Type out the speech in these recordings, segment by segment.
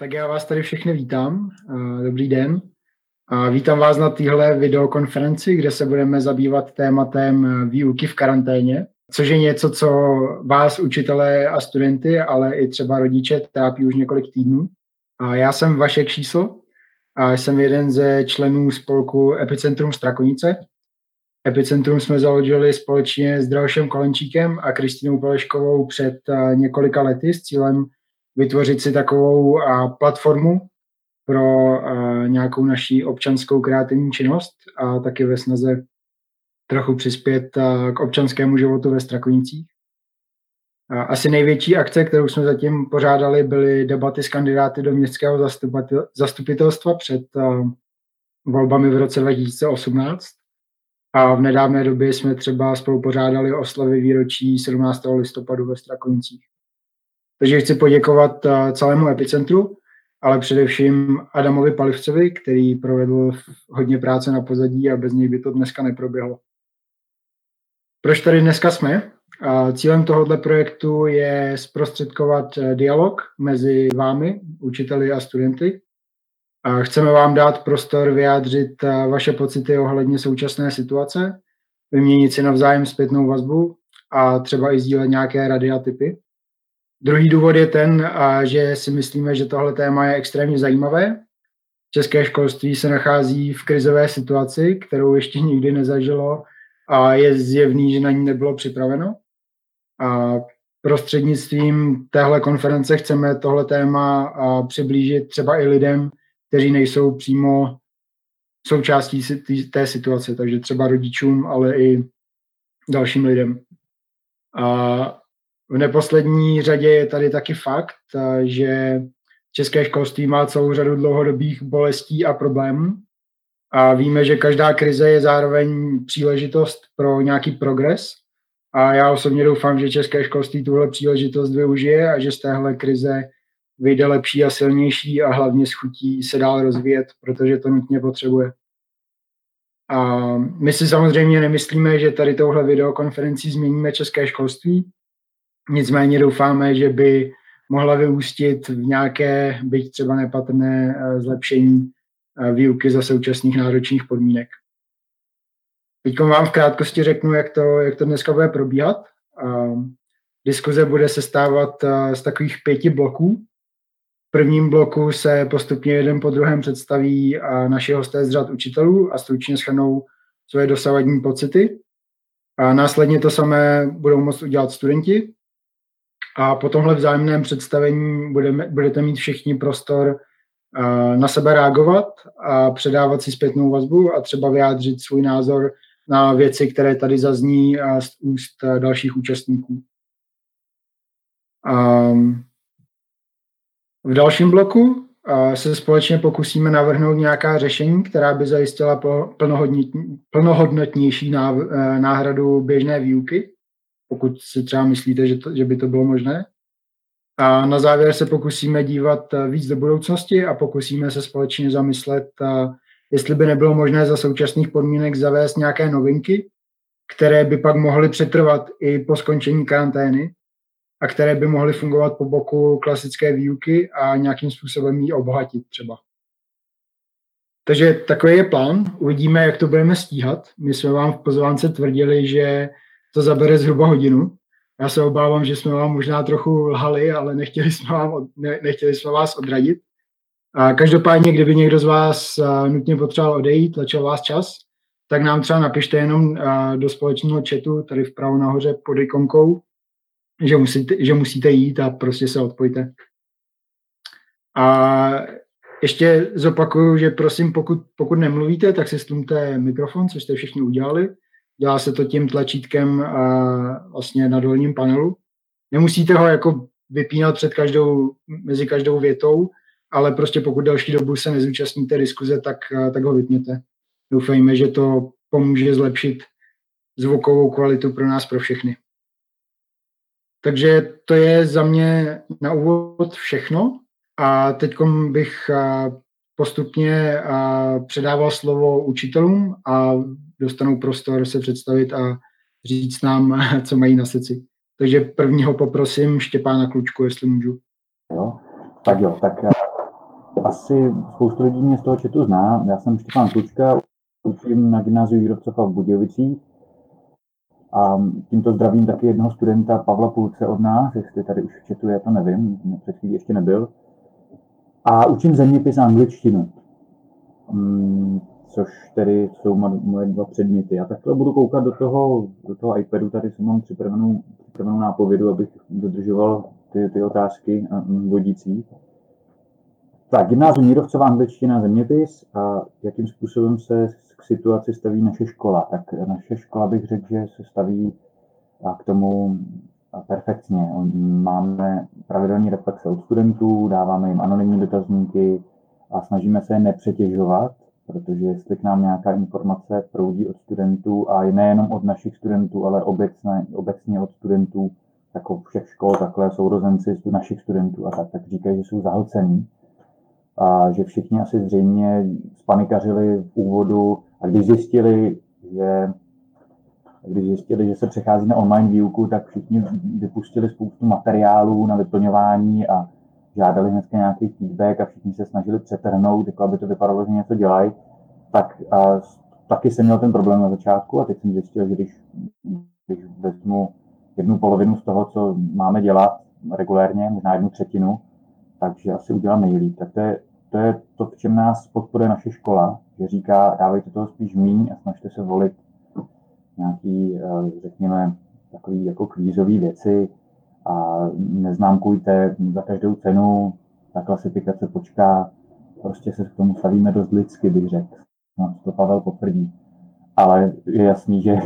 Tak já vás tady všechny vítám. Dobrý den. Vítám vás na téhle videokonferenci, kde se budeme zabývat tématem výuky v karanténě, což je něco, co vás, učitelé a studenty, ale i třeba rodiče trápí už několik týdnů. Já jsem Vašek Číslo a jsem jeden ze členů spolku Epicentrum Strakonice. Epicentrum jsme založili společně s Drahošem Kolenčíkem a Kristinou Peleškovou před několika lety s cílem vytvořit si takovou platformu pro nějakou naší občanskou kreativní činnost a taky ve snaze trochu přispět k občanskému životu ve Strakonicích. Asi největší akce, kterou jsme zatím pořádali, byly debaty s kandidáty do městského zastupitelstva před volbami v roce 2018. A v nedávné době jsme třeba spolu pořádali oslavy výročí 17. listopadu ve Strakonicích. Takže chci poděkovat eh, celému epicentru, ale především Adamovi Palivcovi, který provedl hodně práce na pozadí a bez něj by to dneska neproběhlo. Proč tady dneska jsme? Cílem tohoto projektu je zprostředkovat eh, dialog mezi vámi, učiteli a studenty. Chceme vám dát prostor vyjádřit eh, vaše pocity ohledně současné situace, vyměnit si navzájem zpětnou vazbu a třeba i sdílet nějaké rady a typy. Druhý důvod je ten, že si myslíme, že tohle téma je extrémně zajímavé. České školství se nachází v krizové situaci, kterou ještě nikdy nezažilo a je zjevný, že na ní nebylo připraveno. A prostřednictvím téhle konference chceme tohle téma přiblížit třeba i lidem, kteří nejsou přímo součástí té situace, takže třeba rodičům, ale i dalším lidem. A v neposlední řadě je tady taky fakt, že české školství má celou řadu dlouhodobých bolestí a problémů. A víme, že každá krize je zároveň příležitost pro nějaký progres. A já osobně doufám, že české školství tuhle příležitost využije a že z téhle krize vyjde lepší a silnější a hlavně schutí se dál rozvíjet, protože to nutně potřebuje. A my si samozřejmě nemyslíme, že tady touhle videokonferencí změníme české školství, Nicméně doufáme, že by mohla vyústit v nějaké, byť třeba nepatrné, eh, zlepšení eh, výuky za současných náročných podmínek. Teď vám v krátkosti řeknu, jak to, jak to dneska bude probíhat. Diskuze bude sestávat eh, z takových pěti bloků. V prvním bloku se postupně jeden po druhém představí naši hosté z řad učitelů a stručně schrnou svoje dosavadní pocity. A následně to samé budou moct udělat studenti, a po tomhle vzájemném představení budeme, budete mít všichni prostor uh, na sebe reagovat a předávat si zpětnou vazbu a třeba vyjádřit svůj názor na věci, které tady zazní uh, z úst uh, dalších účastníků. Um, v dalším bloku se společně pokusíme navrhnout nějaká řešení, která by zajistila plnohodnotnější náhradu běžné výuky pokud si třeba myslíte, že, to, že by to bylo možné. A na závěr se pokusíme dívat eh, víc do budoucnosti a pokusíme se společně zamyslet, eh, jestli by nebylo možné za současných podmínek zavést nějaké novinky, které by pak mohly přetrvat i po skončení karantény a které by mohly fungovat po boku klasické výuky a nějakým způsobem ji obohatit třeba. Takže takový je plán. Uvidíme, jak to budeme stíhat. My jsme vám v pozvánce tvrdili, že to zabere zhruba hodinu. Já se obávám, že jsme vám možná trochu lhali, ale nechtěli jsme, vám, ne, nechtěli jsme vás odradit. A každopádně, kdyby někdo z vás nutně potřeboval odejít, tlačil vás čas, tak nám třeba napište jenom do společného chatu, tady vpravo nahoře pod ikonkou, že musíte, že musíte jít a prostě se odpojte. A ještě zopakuju, že prosím, pokud, pokud nemluvíte, tak si stlumte mikrofon, což jste všichni udělali. Dělá se to tím tlačítkem vlastně na dolním panelu. Nemusíte ho jako vypínat před každou, mezi každou větou, ale prostě pokud další dobu se nezúčastníte diskuze, tak, tak ho vypněte. Doufejme, že to pomůže zlepšit zvukovou kvalitu pro nás, pro všechny. Takže to je za mě na úvod všechno a teď bych postupně předával slovo učitelům a dostanou prostor se představit a říct nám, co mají na srdci. Takže prvního poprosím Štěpána Klučku, jestli můžu. Jo, tak jo, tak asi spoustu lidí mě z toho četu zná. Já jsem Štěpán Klučka, učím na gymnáziu Jírovcova v Budějovicích. A tímto zdravím taky jednoho studenta Pavla Půlce od nás, jestli tady už četu je, to nevím, před chvílí ještě nebyl. A učím zeměpis a angličtinu, mm, což tedy jsou moje dva předměty. Já takhle budu koukat do toho, do toho iPadu, tady jsem mám připravenou, připravenou nápovědu, abych dodržoval ty, ty otázky vodící. Tak, gymnázium Mírovcová angličtina zeměpis a jakým způsobem se k situaci staví naše škola. Tak naše škola bych řekl, že se staví k tomu perfektně. Máme pravidelní reflexe od studentů, dáváme jim anonymní dotazníky a snažíme se je nepřetěžovat, protože jestli k nám nějaká informace proudí od studentů a nejenom od našich studentů, ale obecně, obecně od studentů, jako všech škol, takhle sourozenci našich studentů a tak, tak říkají, že jsou zahlcený a že všichni asi zřejmě spanikařili v úvodu a když zjistili, že když zjistili, že se přechází na online výuku, tak všichni vypustili spoustu materiálů na vyplňování a žádali hnedka nějaký feedback a všichni se snažili přetrhnout, jako aby to vypadalo, že něco dělají. Tak a taky jsem měl ten problém na začátku a teď jsem zjistil, že když, když vezmu jednu polovinu z toho, co máme dělat regulérně, možná jednu třetinu, takže asi udělám nejlíp. Tak to je, to je to, v čem nás podporuje naše škola, že říká, dávejte toho spíš míň a snažte se volit nějaký, eh, řekněme, takový jako kvízový věci a neznámkujte za každou cenu, ta klasifikace počká, prostě se k tomu stavíme dost lidsky, bych řekl. No, to Pavel potvrdí. Ale je jasný, že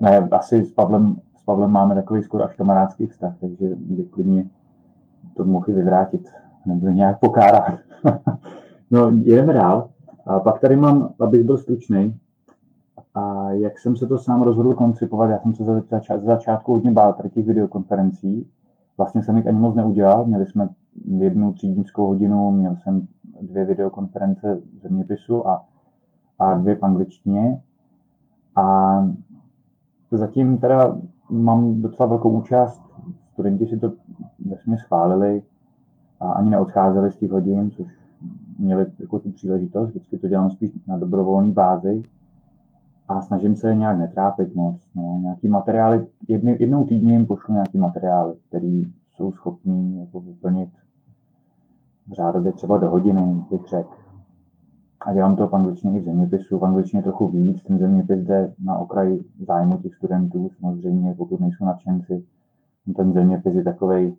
ne, asi s Pavlem, s Pavlem máme takový skoro až kamarádský vztah, takže by klidně to mohl vyvrátit nebo nějak pokárat. no, jedeme dál. A pak tady mám, abych byl stručný, a jak jsem se to sám rozhodl koncipovat, já jsem se za, začát, za začátku hodně bál tady těch videokonferencí. Vlastně jsem jich ani moc neudělal. Měli jsme jednu třídnickou hodinu, měl jsem dvě videokonference zeměpisu a, a dvě v angličtině. A zatím teda mám docela velkou účast. Studenti si to vesmě schválili a ani neodcházeli z těch hodin, což měli jako tu příležitost. Vždycky to dělám spíš na dobrovolné bázi a snažím se nějak netrápit moc. No. Nějaký materiály, jedny, jednou týdně jim pošlu nějaký materiály, které jsou schopní jako vyplnit v řádově třeba do hodiny, bych řekl. A dělám to v angličtině i v zeměpisu, v angličtině trochu víc, ten zeměpis jde na okraj zájmu těch studentů, samozřejmě, pokud nejsou nadšenci. Ten zeměpis je takový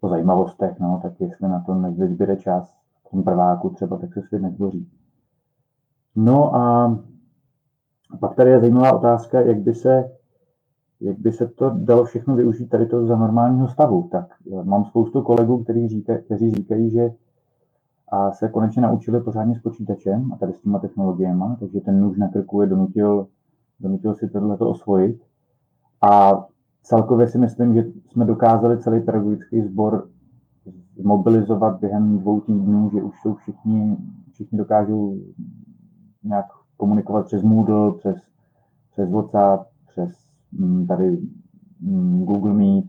o zajímavostech, no, tak jestli na to nezbyde čas v tom prváku třeba, tak se svět nezboří. No a pak tady je zajímavá otázka, jak by se, jak by se to dalo všechno využít tady to za normálního stavu. Tak mám spoustu kolegů, kteří říkají, kteří říkají že a se konečně naučili pořádně s počítačem a tady s těma technologiemi, takže ten nůž na krku je donutil, donutil si tohleto osvojit. A celkově si myslím, že jsme dokázali celý pedagogický sbor mobilizovat během dvou týdnů, že už jsou všichni, všichni dokážou nějak komunikovat přes Moodle, přes, přes WhatsApp, přes mm, tady mm, Google Meet.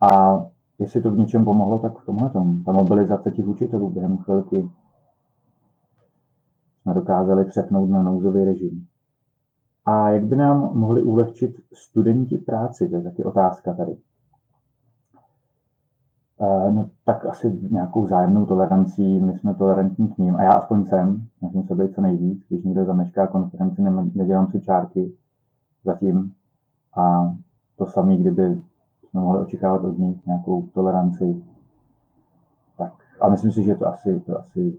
A jestli to v něčem pomohlo, tak v tomhle tom. Ta mobilizace těch učitelů během chvilky jsme dokázali přepnout na nouzový režim. A jak by nám mohli ulehčit studenti práci? To je taky otázka tady. Eh, no, tak asi nějakou zájemnou tolerancí, my jsme tolerantní k ním, a já aspoň jsem, snažím se být co nejvíc, když někdo zamešká konferenci, nedělám si čárky zatím. A to samé, kdyby jsme mohli očekávat od nich nějakou toleranci. Tak, a myslím si, že to asi, to asi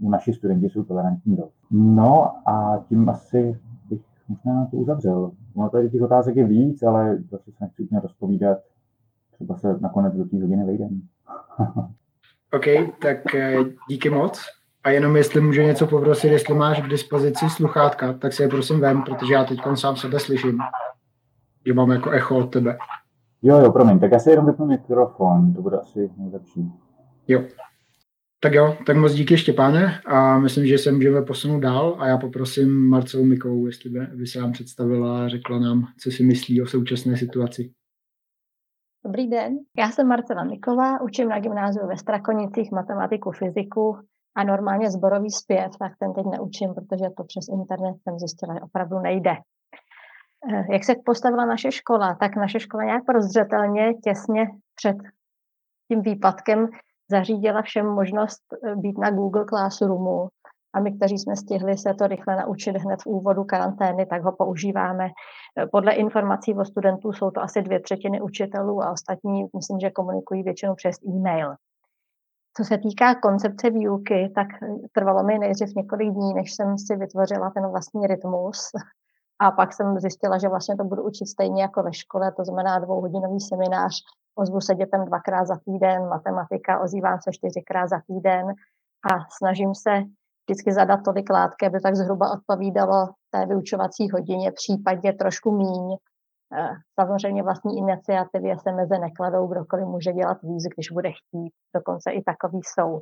naši studenti jsou tolerantní dost. No a tím asi bych možná to uzavřel. Ono tady těch otázek je víc, ale zase se nechci rozpovídat třeba se nakonec do té hodiny vejdeme. OK, tak eh, díky moc. A jenom jestli můžu něco poprosit, jestli máš k dispozici sluchátka, tak si je prosím vem, protože já teď sám sebe slyším. Že mám jako echo od tebe. Jo, jo, promiň, tak já si jenom vypnu mikrofon, to bude asi nejlepší. Jo. Tak jo, tak moc díky Štěpáne a myslím, že se můžeme posunout dál a já poprosím Marcelu Mikou, jestli by, by se nám představila a řekla nám, co si myslí o současné situaci. Dobrý den, já jsem Marcela Miková, učím na gymnáziu ve Strakonicích matematiku, fyziku a normálně zborový zpěv, tak ten teď neučím, protože to přes internet jsem zjistila, že opravdu nejde. Eh, jak se postavila naše škola? Tak naše škola nějak prozřetelně těsně před tím výpadkem zařídila všem možnost eh, být na Google Classroomu a my, kteří jsme stihli se to rychle naučit hned v úvodu karantény, tak ho používáme. Eh, podle informací o studentů jsou to asi dvě třetiny učitelů a ostatní, myslím, že komunikují většinou přes e-mail. Co se týká koncepce výuky, tak trvalo mi nejdřív několik dní, než jsem si vytvořila ten vlastní rytmus. A pak jsem zjistila, že vlastně to budu učit stejně jako ve škole, to znamená dvouhodinový seminář, ozvu se dětem dvakrát za týden, matematika, ozývám se čtyřikrát za týden a snažím se vždycky zadat tolik látky, aby tak zhruba odpovídalo té vyučovací hodině, případně trošku míň. Eh, samozřejmě vlastní iniciativy se meze nekladou, kdokoliv může dělat víc, když bude chtít, dokonce i takový jsou.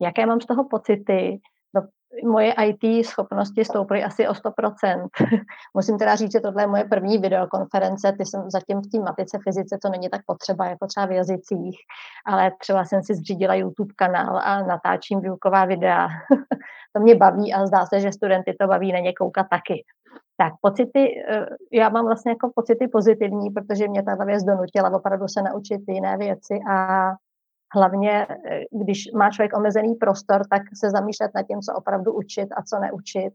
Jaké mám z toho pocity? No, moje IT schopnosti stouply asi o 100%. Musím teda říct, že tohle je moje první videokonference, ty jsem zatím v té matice fyzice, to není tak potřeba jako třeba v jazycích, ale třeba jsem si zřídila YouTube kanál a natáčím výuková videa. to mě baví a zdá se, že studenty to baví na ně koukat taky. Tak pocity, eh, já mám vlastně jako pocity pozitivní, protože mě ta věc donutila opravdu se naučit jiné věci a hlavně, eh, když má člověk omezený prostor, tak se zamýšlet nad tím, co opravdu učit a co neučit.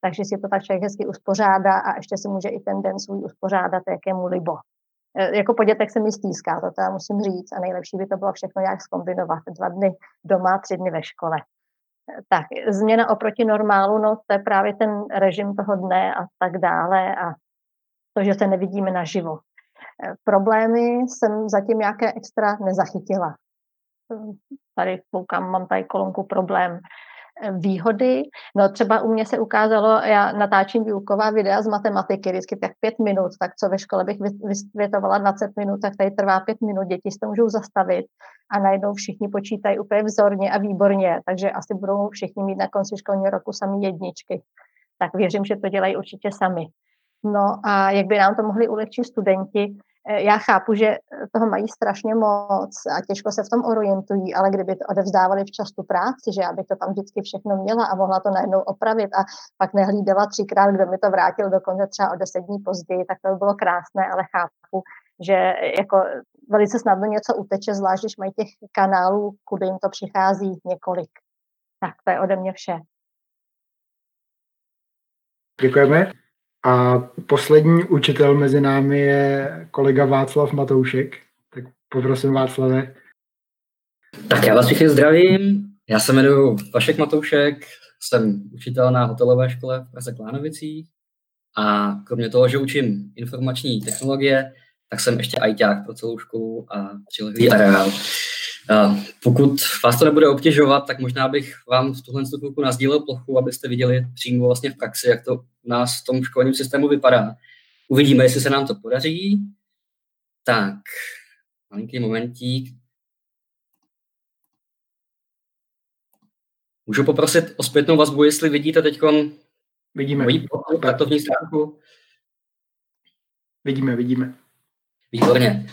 Takže si to tak člověk hezky uspořádá a ještě si může i ten den svůj uspořádat, jak je mu libo. Eh, jako po dětech se mi stýská, to já musím říct a nejlepší by to bylo všechno nějak zkombinovat. Dva dny doma, tři dny ve škole. Tak, změna oproti normálu, no to je právě ten režim toho dne a tak dále a to, že se nevidíme naživo. Eh, problémy jsem zatím nějaké extra nezachytila. Tady koukám, mám tady kolonku problém. Eh, výhody, no třeba u mě se ukázalo, já natáčím výuková videa z matematiky, vždycky tak pět minut, tak co ve škole bych vysvětovala 20 minut, tak tady trvá pět minut, děti si to můžou zastavit a najednou všichni počítají úplně vzorně a výborně, takže asi budou všichni mít na konci školního roku sami jedničky. Tak věřím, že to dělají určitě sami. No a jak by nám to mohli ulehčit studenti, já chápu, že toho mají strašně moc a těžko se v tom orientují, ale kdyby to odevzdávali včas tu práci, že já bych to tam vždycky všechno měla a mohla to najednou opravit a pak nehlídala třikrát, kdo mi to vrátil dokonce třeba o deset dní později, tak to by bylo krásné, ale chápu, že jako velice snadno něco uteče, zvlášť když mají těch kanálů, kudy jim to přichází několik. Tak to je ode mě vše. Děkujeme. A poslední učitel mezi námi je kolega Václav Matoušek. Tak poprosím Václave. Tak já vás všichni zdravím. Já se jmenuji Vašek Matoušek, jsem učitel na hotelové škole v Praze Klánovicích a kromě toho, že učím informační technologie, tak jsem ještě ajťák pro celou školu a přilehlý areál. Pokud vás to nebude obtěžovat, tak možná bych vám v tuhle chvilku nazdílel plochu, abyste viděli přímo vlastně v praxi, jak to u nás v tom školním systému vypadá. Uvidíme, jestli se nám to podaří. Tak, malinký momentík. Můžu poprosit o zpětnou vazbu, jestli vidíte teď Vidíme. moji pracovní stránku? Vidíme, vidíme. Výborně.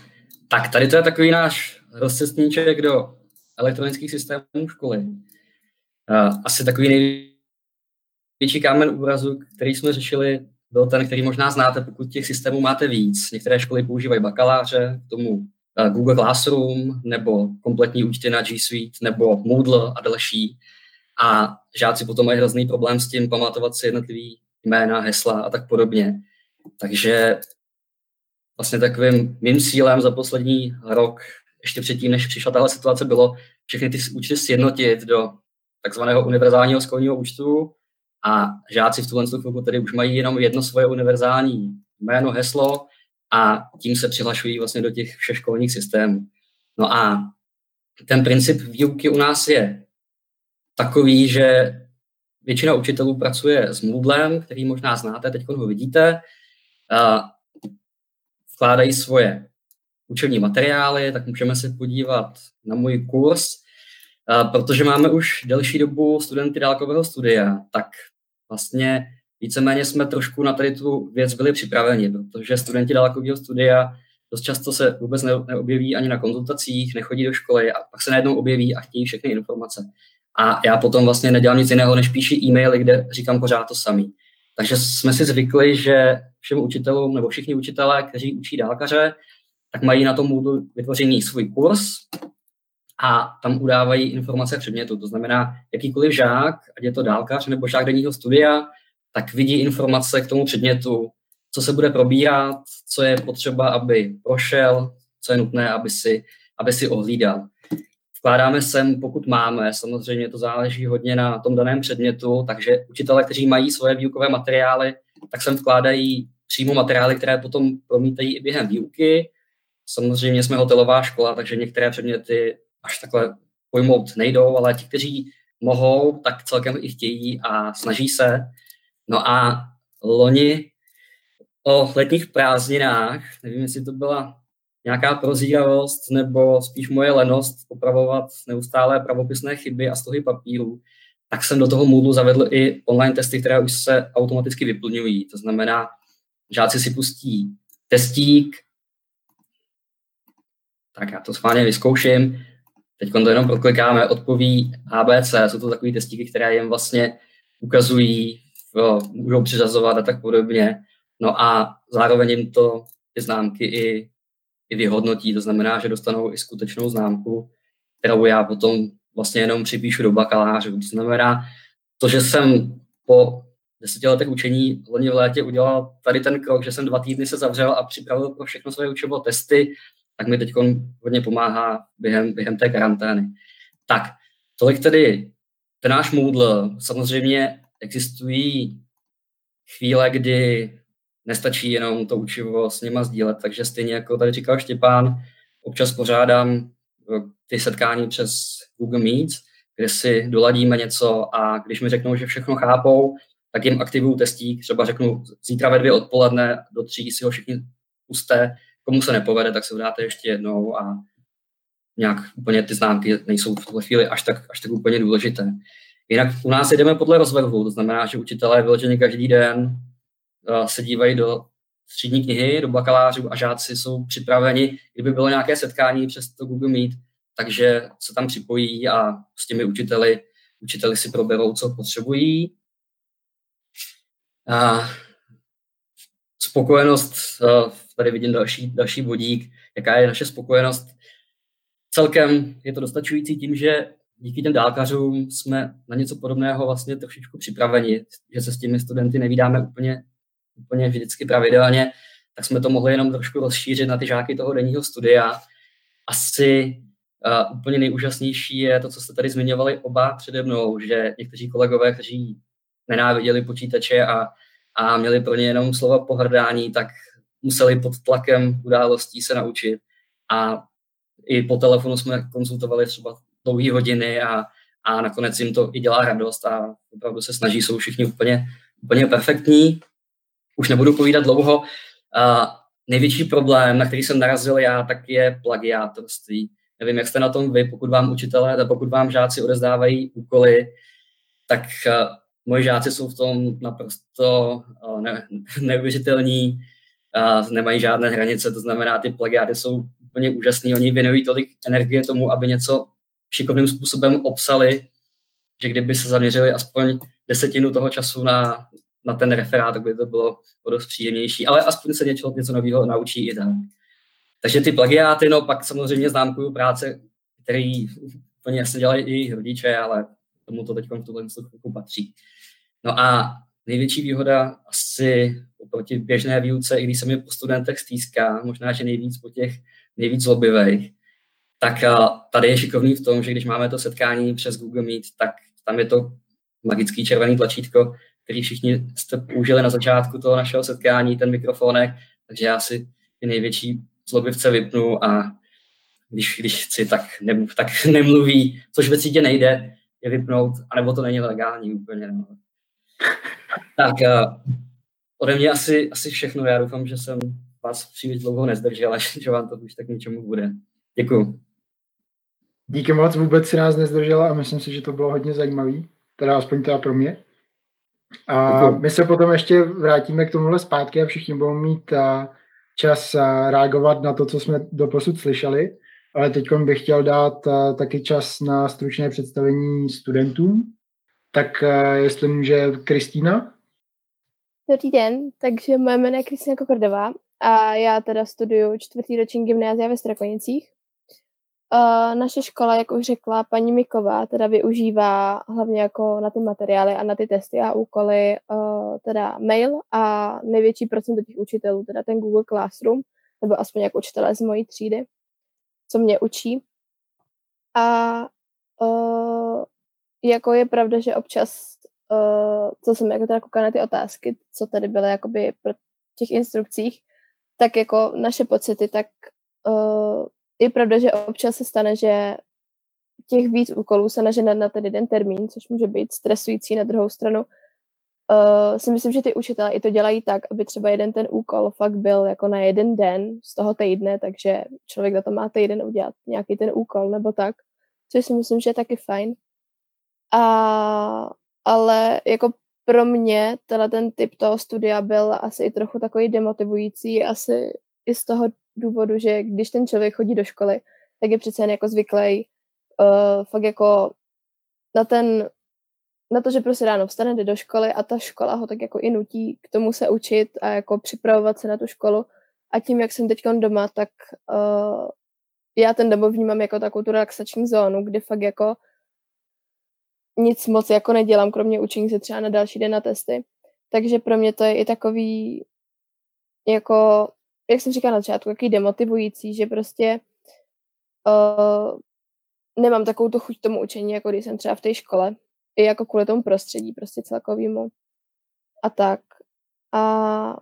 Tak tady to je takový náš rozcestníček do elektronických systémů školy. Asi takový největší kámen úrazu, který jsme řešili, byl ten, který možná znáte, pokud těch systémů máte víc. Některé školy používají bakaláře, k tomu Google Classroom nebo kompletní účty na G Suite nebo Moodle a další. A žáci potom mají hrozný problém s tím pamatovat si jednotlivý jména, hesla a tak podobně. Takže vlastně takovým mým cílem za poslední rok, ještě předtím, než přišla tahle situace, bylo všechny ty účty sjednotit do takzvaného univerzálního školního účtu a žáci v tuhle chvilku tedy už mají jenom jedno svoje univerzální jméno, heslo a tím se přihlašují vlastně do těch všech školních systémů. No a ten princip výuky u nás je takový, že většina učitelů pracuje s Moodlem, který možná znáte, teď ho vidíte vkládají svoje učební materiály, tak můžeme se podívat na můj kurz. Protože máme už delší dobu studenty dálkového studia, tak vlastně víceméně jsme trošku na tady tu věc byli připraveni, protože studenti dálkového studia dost často se vůbec neobjeví ani na konzultacích, nechodí do školy a pak se najednou objeví a chtějí všechny informace. A já potom vlastně nedělám nic jiného, než píši e-maily, kde říkám pořád to samý. Takže jsme si zvykli, že všem učitelům nebo všichni učitelé, kteří učí dálkaře, tak mají na tom Moodle vytvořený svůj kurz a tam udávají informace předmětu. To znamená, jakýkoliv žák, ať je to dálkař nebo žák denního studia, tak vidí informace k tomu předmětu, co se bude probírat, co je potřeba, aby prošel, co je nutné, aby si, aby si ohlídal. Vkládáme sem, pokud máme, samozřejmě to záleží hodně na tom daném předmětu, takže učitelé, kteří mají svoje výukové materiály, tak sem vkládají přímo materiály, které potom promítají i během výuky. Samozřejmě jsme hotelová škola, takže některé předměty až takhle pojmout nejdou, ale ti, kteří mohou, tak celkem i chtějí a snaží se. No a loni o letních prázdninách, nevím, jestli to byla nějaká prozíravost nebo spíš moje lenost opravovat neustále pravopisné chyby a stohy papíru, tak jsem do toho Moodle zavedl i online testy, které už se automaticky vyplňují. To znamená, žáci si pustí testík, tak já to schválně vyzkouším, teď to jenom proklikáme, odpoví ABC, jsou to takové testíky, které jim vlastně ukazují, jo, můžou přiřazovat a tak podobně. No a zároveň jim to ty známky i, i vyhodnotí, to znamená, že dostanou i skutečnou známku, kterou já potom vlastně jenom připíšu do bakalářů. To znamená, to, že jsem po deseti letech učení loni v létě udělal tady ten krok, že jsem dva týdny se zavřel a připravil pro všechno své učivo testy, tak mi teď hodně pomáhá během, během té karantény. Tak, tolik tedy ten náš Moodle. Samozřejmě existují chvíle, kdy nestačí jenom to učivo s něma sdílet, takže stejně jako tady říkal Štěpán, občas pořádám eh, ty setkání přes Google Meets, kde si doladíme něco a když mi řeknou, že všechno chápou, tak jim aktivuju testík, třeba řeknu zítra ve dvě odpoledne do tří si ho všichni pusté, komu se nepovede, tak se dáte ještě jednou a nějak úplně ty známky nejsou v tuhle chvíli až tak, až tak úplně důležité. Jinak u nás jdeme podle rozvrhu, to znamená, že učitelé vyloženě každý den uh, se dívají do střední knihy, do bakalářů a žáci jsou připraveni, kdyby bylo nějaké setkání přes to Google Meet, takže se tam připojí a s těmi učiteli, učiteli si proberou, co potřebují. A spokojenost, uh, tady vidím další, další bodík, jaká je naše spokojenost. Celkem je to dostačující tím, že díky těm dálkařům jsme na něco podobného vlastně trošičku připraveni, že se s těmi studenty nevídáme úplně, úplně vždycky pravidelně, tak jsme to mohli jenom trošku rozšířit na ty žáky toho denního studia. Asi uh, úplně nejúžasnější je to, co jste tady zmiňovali oba přede mnou, že někteří kolegové, kteří nenáviděli počítače a, a měli pro ně jenom slova pohrdání, tak museli pod tlakem událostí se naučit. A i po telefonu jsme konzultovali třeba dlouhé hodiny a, a nakonec jim to i dělá radost a opravdu se snaží, jsou všichni úplně, úplně perfektní. Už nebudu povídat dlouho. A největší problém, na který jsem narazil já, tak je plagiátorství. Nevím, jak jste na tom vy, pokud vám učitelé, a pokud vám žáci odezdávají úkoly, tak uh, moji žáci jsou v tom naprosto uh, ne, neuvěřitelní uh, nemají žádné hranice, to znamená, ty plagiáty jsou úplně úžasný, oni věnují tolik energie tomu, aby něco šikovným způsobem obsali, že kdyby se zaměřili aspoň desetinu toho času na, na ten referát, tak by to bylo o dost příjemnější, ale aspoň se něco, něco nového naučí i tak. Takže ty plagiáty, no pak samozřejmě známkuju práce, který úplně jasně dělají i rodiče, ale tomu to teď v tuhle patří. No a největší výhoda asi oproti běžné výuce, i když se mi po studentech stýská, možná, že nejvíc po těch nejvíc zlobivých, tak tady je šikovný v tom, že když máme to setkání přes Google Meet, tak tam je to magický červený tlačítko, který všichni jste použili na začátku toho našeho setkání, ten mikrofonek, takže já si ty největší zlobivce vypnu a když, když chci, tak, ne, tak nemluví, což ve třídě nejde, je vypnout, anebo to není legální úplně. No. Tak ode mě asi, asi všechno. Já doufám, že jsem vás příliš dlouho nezdržel a že vám to už tak něčemu bude. Děkuju. Díky moc, vůbec si nás nezdržela a myslím si, že to bylo hodně zajímavý, teda aspoň teda pro mě. A my se potom ještě vrátíme k tomuhle zpátky a všichni budou mít čas reagovat na to, co jsme doposud slyšeli, ale teď bych chtěl dát taky čas na stručné představení studentům. Tak jestli může Kristýna? Dobrý den, takže moje jméno je Kristýna Kokordová a já teda studuju čtvrtý ročník gymnázia ve Strakonicích. Uh, naše škola, jak už řekla paní Miková, teda využívá hlavně jako na ty materiály a na ty testy a úkoly uh, teda mail a největší procento těch učitelů, teda ten Google Classroom, nebo aspoň jako učitelé z mojí třídy, co mě učí. A uh, jako je pravda, že občas, uh, co jsem jako teda koukala na ty otázky, co tady byly jakoby pro těch instrukcích, tak jako naše pocity, tak uh, je pravda, že občas se stane, že těch víc úkolů se nažene na ten jeden termín, což může být stresující na druhou stranu. Uh, si myslím, že ty učitelé i to dělají tak, aby třeba jeden ten úkol fakt byl jako na jeden den z toho týdne, takže člověk na to má týden udělat nějaký ten úkol nebo tak, což si myslím, že je taky fajn. A, ale jako pro mě tenhle ten typ toho studia byl asi i trochu takový demotivující, asi i z toho důvodu, že když ten člověk chodí do školy, tak je přece jen jako zvyklý uh, fakt jako na ten, na to, že prostě ráno vstane, jde do školy a ta škola ho tak jako i nutí k tomu se učit a jako připravovat se na tu školu. A tím, jak jsem teď doma, tak uh, já ten domov vnímám jako takovou tu relaxační zónu, kde fakt jako nic moc jako nedělám, kromě učení se třeba na další den na testy. Takže pro mě to je i takový jako jak jsem říkala na začátku, jaký demotivující, že prostě uh, nemám takovou tu chuť tomu učení, jako když jsem třeba v té škole. I jako kvůli tomu prostředí prostě celkovýmu. A tak. A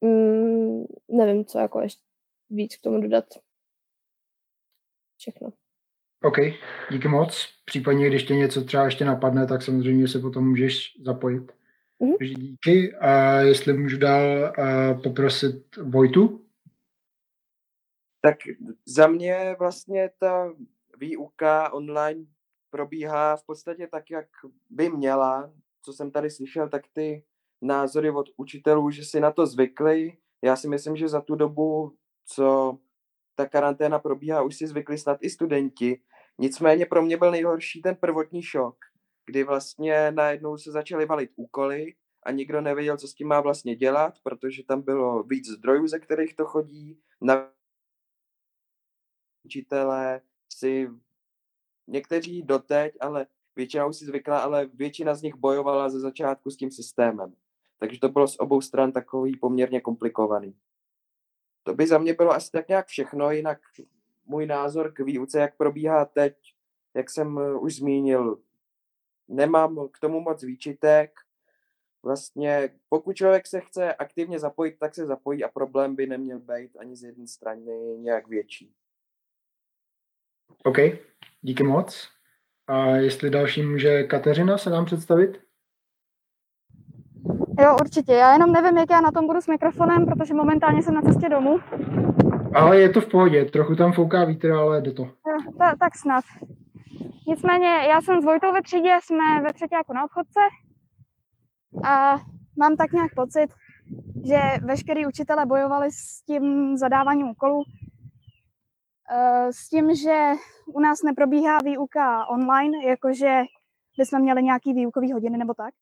mm, nevím, co jako ještě víc k tomu dodat. Všechno. OK, díky moc. Případně, když tě něco třeba ještě napadne, tak samozřejmě se potom můžeš zapojit. Mm-hmm. Takže díky. A jestli můžu dál poprosit Vojtu? Tak za mě vlastně ta výuka online probíhá v podstatě tak, jak by měla. Co jsem tady slyšel, tak ty názory od učitelů, že si na to zvykli. Já si myslím, že za tu dobu, co ta karanténa probíhá, už si zvykli snad i studenti. Nicméně pro mě byl nejhorší ten prvotní šok, kdy vlastně najednou se začaly valit úkoly a nikdo nevěděl, co s tím má vlastně dělat, protože tam bylo víc zdrojů, ze kterých to chodí. Na učitelé si někteří doteď, ale většina už si zvykla, ale většina z nich bojovala ze začátku s tím systémem. Takže to bylo z obou stran takový poměrně komplikovaný. To by za mě bylo asi tak nějak všechno, jinak můj názor k výuce, jak probíhá teď, jak jsem už zmínil, nemám k tomu moc výčitek. Vlastně pokud člověk se chce aktivně zapojit, tak se zapojí a problém by neměl být ani z jedné strany nějak větší. OK, díky moc. A jestli další může Kateřina se nám představit? Jo, určitě. Já jenom nevím, jak já na tom budu s mikrofonem, protože momentálně jsem na cestě domů. Ale je to v pohodě, trochu tam fouká vítr, ale jde to. Jo, ta, tak snad. Nicméně já jsem s Vojtou ve třídě, jsme ve třetí jako na obchodce a mám tak nějak pocit, že veškerý učitele bojovali s tím zadáváním úkolů, eh, s tím, že u nás neprobíhá výuka online, jakože bychom měli nějaký výukový hodiny nebo tak,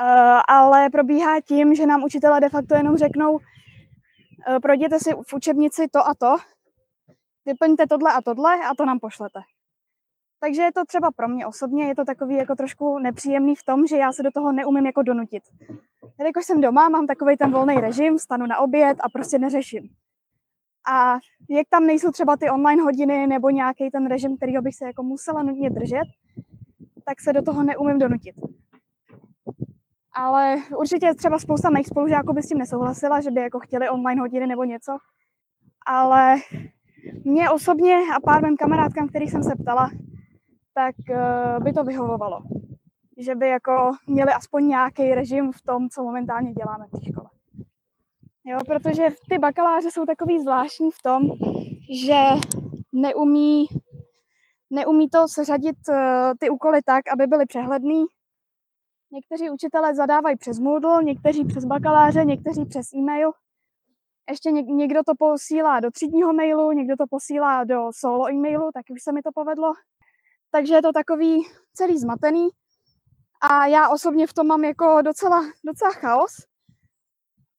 eh, ale probíhá tím, že nám učitelé de facto jenom řeknou, projděte si v učebnici to a to, vyplňte tohle a tohle a to nám pošlete. Takže je to třeba pro mě osobně, je to takový jako trošku nepříjemný v tom, že já se do toho neumím jako donutit. Jelikož jsem doma, mám takový ten volný režim, stanu na oběd a prostě neřeším. A jak tam nejsou třeba ty online hodiny nebo nějaký ten režim, který bych se jako musela nutně držet, tak se do toho neumím donutit. Ale určitě třeba spousta mých spolužáků by s tím nesouhlasila, že by jako chtěli online hodiny nebo něco. Ale mě osobně a pár mým kamarádkám, kterých jsem se ptala, tak uh, by to vyhovovalo. Že by jako měli aspoň nějaký režim v tom, co momentálně děláme v té škole. Jo, protože ty bakaláře jsou takový zvláštní v tom, že neumí, neumí to seřadit uh, ty úkoly tak, aby byly přehledný. Někteří učitelé zadávají přes Moodle, někteří přes bakaláře, někteří přes e-mail. ještě někdo to posílá do třídního mailu, někdo to posílá do solo e-mailu, taky už se mi to povedlo. Takže je to takový celý zmatený. A já osobně v tom mám jako docela, docela chaos,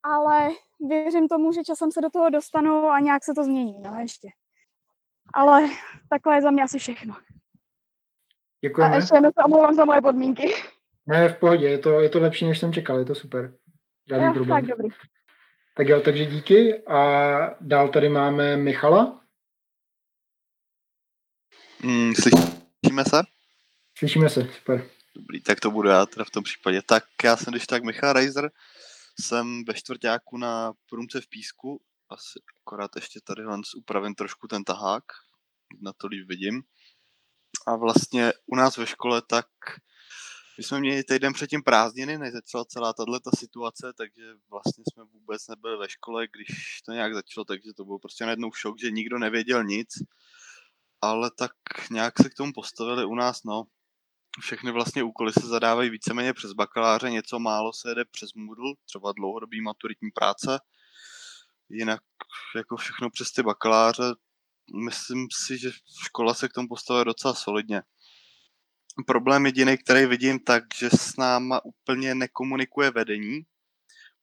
ale věřím tomu, že časem se do toho dostanu a nějak se to změní, no ještě. Ale takhle je za mě asi všechno. Děkujeme. A ještě jednou se omlouvám za moje podmínky. Ne, v pohodě, je to, je to lepší, než jsem čekal, je to super. Žádný jo, problém. Tak dobrý. Tak jo, takže díky. A dál tady máme Michala. Mm, slyšíme se? Slyšíme se, super. Dobrý, tak to budu já teda v tom případě. Tak já jsem když tak Michal Reiser, jsem ve čtvrtáku na průmce v Písku, asi akorát ještě tady upravím trošku ten tahák, na to líp vidím. A vlastně u nás ve škole tak my jsme měli týden předtím prázdniny, než začala celá tato situace, takže vlastně jsme vůbec nebyli ve škole, když to nějak začalo, takže to byl prostě najednou šok, že nikdo nevěděl nic. Ale tak nějak se k tomu postavili u nás, no. Všechny vlastně úkoly se zadávají víceméně přes bakaláře, něco málo se jede přes Moodle, třeba dlouhodobý maturitní práce. Jinak jako všechno přes ty bakaláře, myslím si, že škola se k tomu postavila docela solidně problém jediný, který vidím, tak, že s náma úplně nekomunikuje vedení,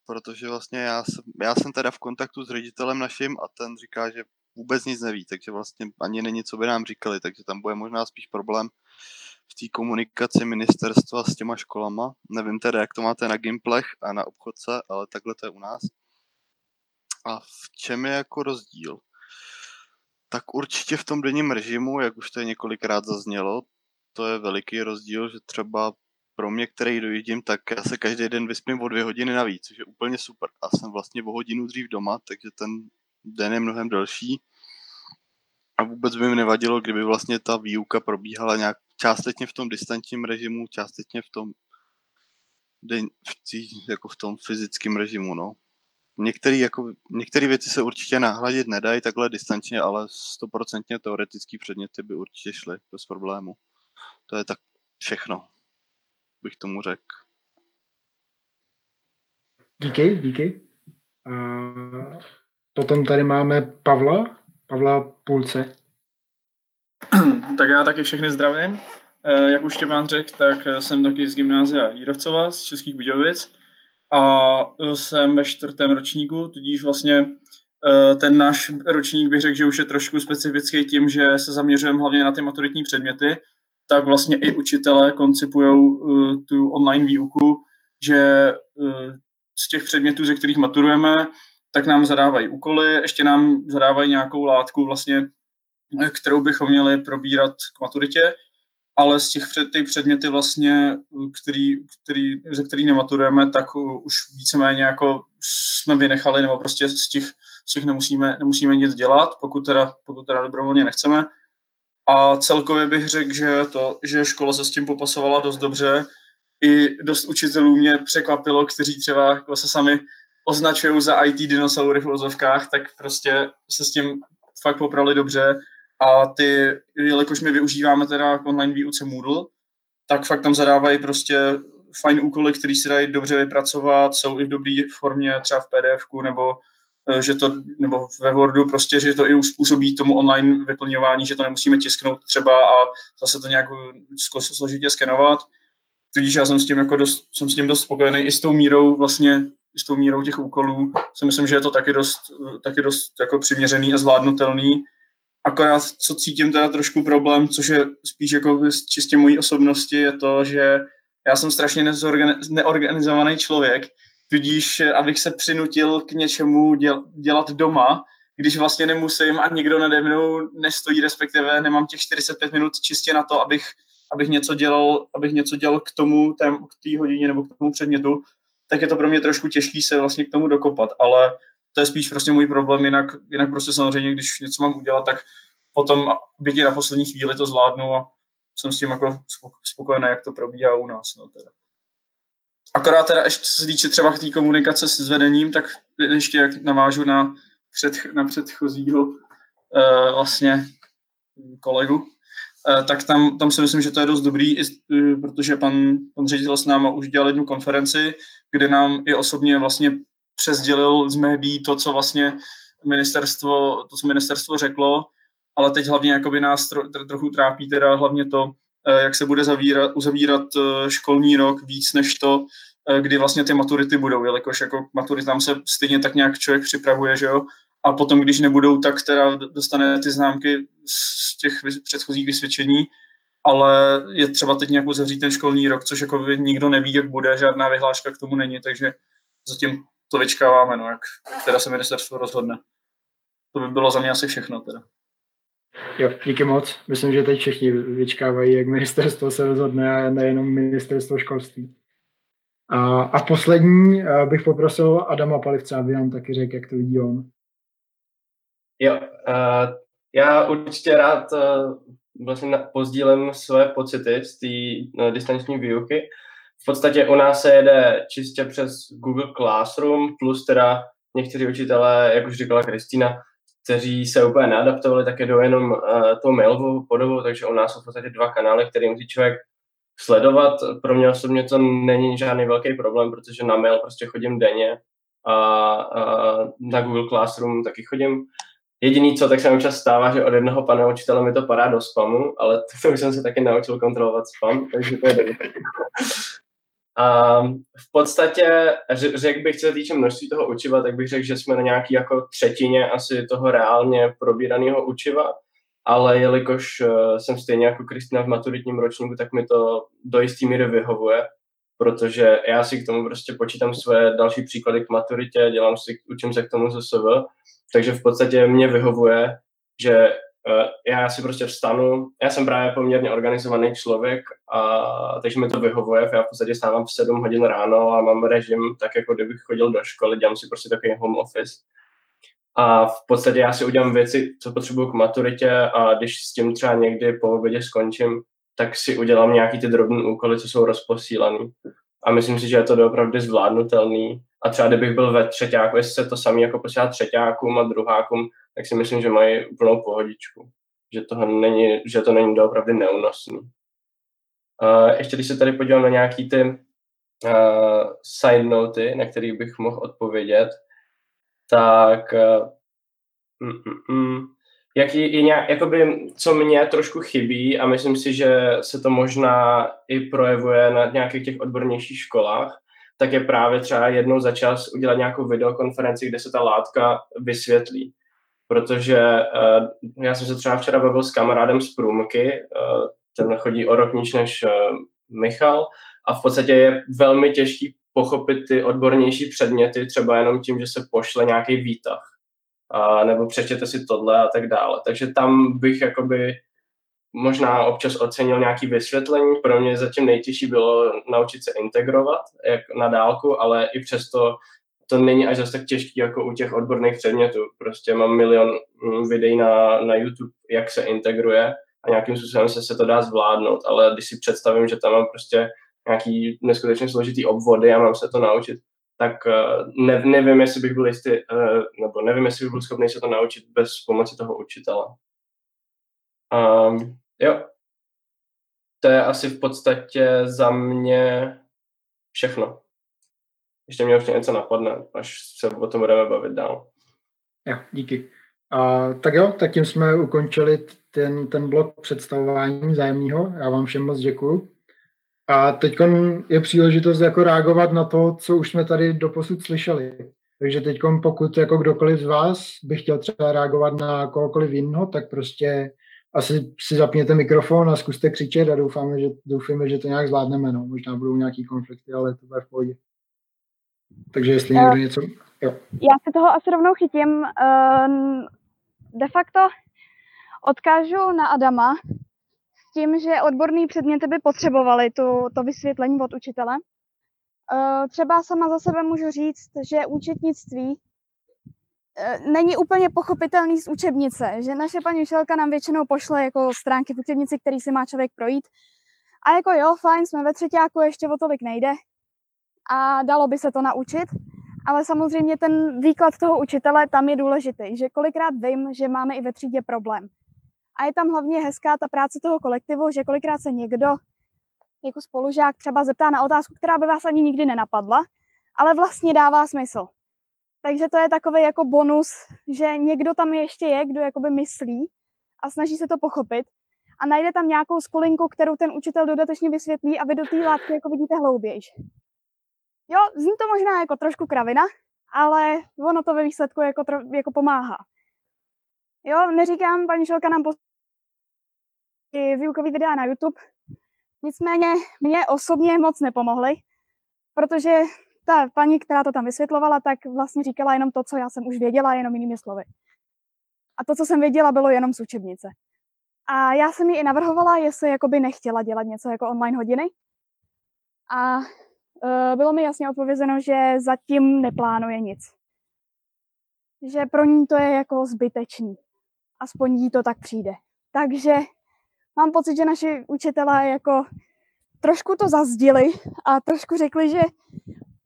protože vlastně já jsem, já jsem teda v kontaktu s ředitelem naším a ten říká, že vůbec nic neví, takže vlastně ani není, co by nám říkali, takže tam bude možná spíš problém v té komunikaci ministerstva s těma školama. Nevím teda, jak to máte na Gimplech a na obchodce, ale takhle to je u nás. A v čem je jako rozdíl? Tak určitě v tom denním režimu, jak už to je několikrát zaznělo, to je veliký rozdíl, že třeba pro mě, který dojíždím, tak já se každý den vyspím o dvě hodiny navíc, což je úplně super. A jsem vlastně o hodinu dřív doma, takže ten den je mnohem delší. A vůbec by mi nevadilo, kdyby vlastně ta výuka probíhala nějak částečně v tom distančním režimu, částečně v tom den, v tý, jako v tom fyzickém režimu, no. Některé jako, některé věci se určitě nahladit nedají takhle distančně, ale stoprocentně teoretický předměty by určitě šly bez problému. To je tak všechno, bych tomu řekl. Díky, díky. A potom tady máme Pavla, Pavla Půlce. tak já taky všechny zdravím. Eh, jak už Štěpán řekl, tak jsem taky z gymnázia Jírovcova, z Českých Budějovic a jsem ve čtvrtém ročníku, tudíž vlastně eh, ten náš ročník bych řekl, že už je trošku specifický tím, že se zaměřujeme hlavně na ty maturitní předměty, tak vlastně i učitelé koncipují uh, tu online výuku, že uh, z těch předmětů, ze kterých maturujeme, tak nám zadávají úkoly, ještě nám zadávají nějakou látku vlastně, kterou bychom měli probírat k maturitě, ale z těch před, ty předměty vlastně, který, který, ze kterých nematurujeme, tak už víceméně jako jsme vynechali, nebo prostě z těch, z těch nemusíme, nemusíme nic dělat, pokud teda, pokud teda dobrovolně nechceme. A celkově bych řekl, že to, že škola se s tím popasovala dost dobře. I dost učitelů mě překvapilo, kteří třeba jako se sami označují za IT dinosaury v ozovkách, tak prostě se s tím fakt poprali dobře. A ty, jelikož my využíváme teda online výuce Moodle, tak fakt tam zadávají prostě fajn úkoly, které se dají dobře vypracovat, jsou i v dobré formě třeba v pdf nebo že to, nebo ve Wordu prostě, že to i uspůsobí tomu online vyplňování, že to nemusíme tisknout třeba a zase to nějak složitě skenovat. Tudíž já jsem s tím jako dost, jsem s tím dost spokojený i s tou mírou vlastně, i s tou mírou těch úkolů. Si myslím, že je to taky dost, taky dost jako přiměřený a zvládnutelný. Akorát, co cítím teda trošku problém, což je spíš jako čistě mojí osobnosti, je to, že já jsem strašně neorganizovaný člověk, tudíž eh, abych se přinutil k něčemu děl, dělat doma, když vlastně nemusím a nikdo nade mnou nestojí, respektive nemám těch 45 minut čistě na to, abych, abych něco dělal, abych něco dělal k tomu, tém, k té hodině nebo k tomu předmětu, tak je to pro mě trošku těžký se vlastně k tomu dokopat, ale to je spíš prostě můj problém, jinak, jinak prostě samozřejmě, když něco mám udělat, tak potom bytě na poslední chvíli to zvládnu a jsem s tím jako spokojený, jak to probíhá u nás. No teda. Akorát teda ještě co se týče třeba té komunikace s vedením, tak ještě jak navážu na, před, na předchozího uh, vlastně kolegu, uh, tak tam, tam si myslím, že to je dost dobrý, uh, protože pan, pan ředitel s náma už dělal jednu konferenci, kde nám i osobně vlastně přesdělil z médií to, co vlastně ministerstvo, to, co ministerstvo řeklo, ale teď hlavně jakoby nás tro, trochu trápí teda hlavně to, eh, jak se bude zavírat, uzavírat eh, školní rok víc než to, eh, kdy vlastně ty maturity budou, jelikož jako maturitám se stejně tak nějak člověk připravuje, že jo, a potom, když nebudou, tak teda dostane ty známky z těch předchozích vysvědčení, ale je třeba teď nějak uzavřít ten školní rok, což jako nikdo neví, jak bude, žádná vyhláška k tomu není, takže zatím to vyčkáváme, no, jak, jak teda se ministerstvo rozhodne. To by bylo za mě asi všechno teda. Jo, díky moc. Myslím, že teď všichni vyčkávají, jak ministerstvo se rozhodne a nejenom ministerstvo školství. A, a poslední bych poprosil Adama Palivce, aby nám taky řekl, jak to vidí on. Jo, uh, já určitě rád uh, vlastně pozdílem své pocity z té uh, distanční výuky. V podstatě u nás se jede čistě přes Google Classroom, plus teda někteří učitelé, jak už říkala Kristýna, kteří se úplně neadaptovali, tak jdou jenom uh, tou mailovou podobou, takže u nás jsou v podstatě dva kanály, které musí člověk sledovat. Pro mě osobně to není žádný velký problém, protože na mail prostě chodím denně a, a na Google Classroom taky chodím. Jediný co, tak se mi čas stává, že od jednoho pana učitele mi to padá do spamu, ale to už jsem se taky naučil kontrolovat spam, takže to je dobrý. A v podstatě, řekl bych, co se týče množství toho učiva, tak bych řekl, že jsme na nějaký jako třetině asi toho reálně probíraného učiva, ale jelikož eh, jsem stejně jako Kristina v maturitním ročníku, tak mi to do jistý míry vyhovuje, protože já si k tomu prostě počítám své další příklady k maturitě, dělám si, učím se k tomu ZSV, takže v podstatě mě vyhovuje, že já si prostě vstanu, já jsem právě poměrně organizovaný člověk, a, takže mi to vyhovuje, já v podstatě stávám v 7 hodin ráno a mám režim tak, jako kdybych chodil do školy, dělám si prostě takový home office. A v podstatě já si udělám věci, co potřebuju k maturitě a když s tím třeba někdy po obědě skončím, tak si udělám nějaký ty drobné úkoly, co jsou rozposílané. A myslím si, že je to opravdu zvládnutelný. A třeba kdybych byl ve třetíku, jestli se to samý jako posílá třetíkům a druhákům, tak si myslím, že mají úplnou pohodičku. Že, toho není, že to není opravdu neúnosný. Uh, ještě když se tady podívám na nějaký ty uh, side noty, na kterých bych mohl odpovědět, tak uh, mm, mm, mm, jaký je nějak, jakoby, co mě trošku chybí a myslím si, že se to možná i projevuje na nějakých těch odbornějších školách, tak je právě třeba jednou za čas udělat nějakou videokonferenci, kde se ta látka vysvětlí. Protože uh, já jsem se třeba včera bavil s kamarádem z Průmky, uh, ten chodí o rok níž než uh, Michal a v podstatě je velmi těžký pochopit ty odbornější předměty třeba jenom tím, že se pošle nějaký výtah a, nebo přečtěte si tohle a tak dále. Takže tam bych jakoby možná občas ocenil nějaké vysvětlení. Pro mě zatím nejtěžší bylo naučit se integrovat jak na dálku, ale i přesto to není až zase tak těžký jako u těch odborných předmětů. Prostě mám milion mm, videí na, na YouTube, jak se integruje a nějakým způsobem se, se to dá zvládnout, ale když si představím, že tam mám prostě nějaký neskutečně složitý obvody a mám se to naučit, tak eh, ne, nevím, jestli bych byl jistý, eh, nebo nevím, jestli bych byl schopný se to naučit bez pomoci toho učitele. Um, jo, to je asi v podstatě za mě všechno. Ještě mě už něco napadne, až se o tom budeme bavit dál. Jo, díky. A, tak jo, tak tím jsme ukončili ten, ten blok představování zájemného. Já vám všem moc děkuju. A teď je příležitost jako reagovat na to, co už jsme tady doposud slyšeli. Takže teď pokud jako kdokoliv z vás by chtěl třeba reagovat na kohokoliv jiného, tak prostě asi si zapněte mikrofon a zkuste křičet a doufáme, že, doufáme, že to nějak zvládneme. No. Možná budou nějaký konflikty, ale to bude v pohodě. Takže jestli uh, někdo něco... Jo. Já se toho asi rovnou chytím. Uh, de facto odkážu na Adama, tím, že odborný předměty by potřebovaly tu, to vysvětlení od učitele. Eh, třeba sama za sebe můžu říct, že účetnictví eh, není úplně pochopitelný z učebnice, že naše paní učitelka nám většinou pošle jako stránky v učebnici, který si má člověk projít. A jako jo, fajn, jsme ve třetíku, ještě o tolik nejde a dalo by se to naučit, ale samozřejmě ten výklad toho učitele tam je důležitý, že kolikrát vím, že máme i ve třídě problém. A je tam hlavně hezká ta práce toho kolektivu, že kolikrát se někdo jako spolužák třeba zeptá na otázku, která by vás ani nikdy nenapadla, ale vlastně dává smysl. Takže to je takový jako bonus, že někdo tam ještě je, kdo jakoby myslí a snaží se to pochopit a najde tam nějakou skulinku, kterou ten učitel dodatečně vysvětlí a vy do té látky jako vidíte hlouběji. Jo, zní to možná jako trošku kravina, ale ono to ve výsledku jako, tro, jako pomáhá. Jo, neříkám, paní Šelka nám i výukový videa na YouTube, nicméně mě osobně moc nepomohly, protože ta paní, která to tam vysvětlovala, tak vlastně říkala jenom to, co já jsem už věděla, jenom jinými slovy. A to, co jsem věděla, bylo jenom z učebnice. A já jsem jí i navrhovala, jestli jakoby nechtěla dělat něco jako online hodiny. A uh, bylo mi jasně odpovězeno, že zatím neplánuje nic. Že pro ní to je jako zbytečný. Aspoň jí to tak přijde. Takže mám pocit, že naši učitelé jako trošku to zazdili a trošku řekli, že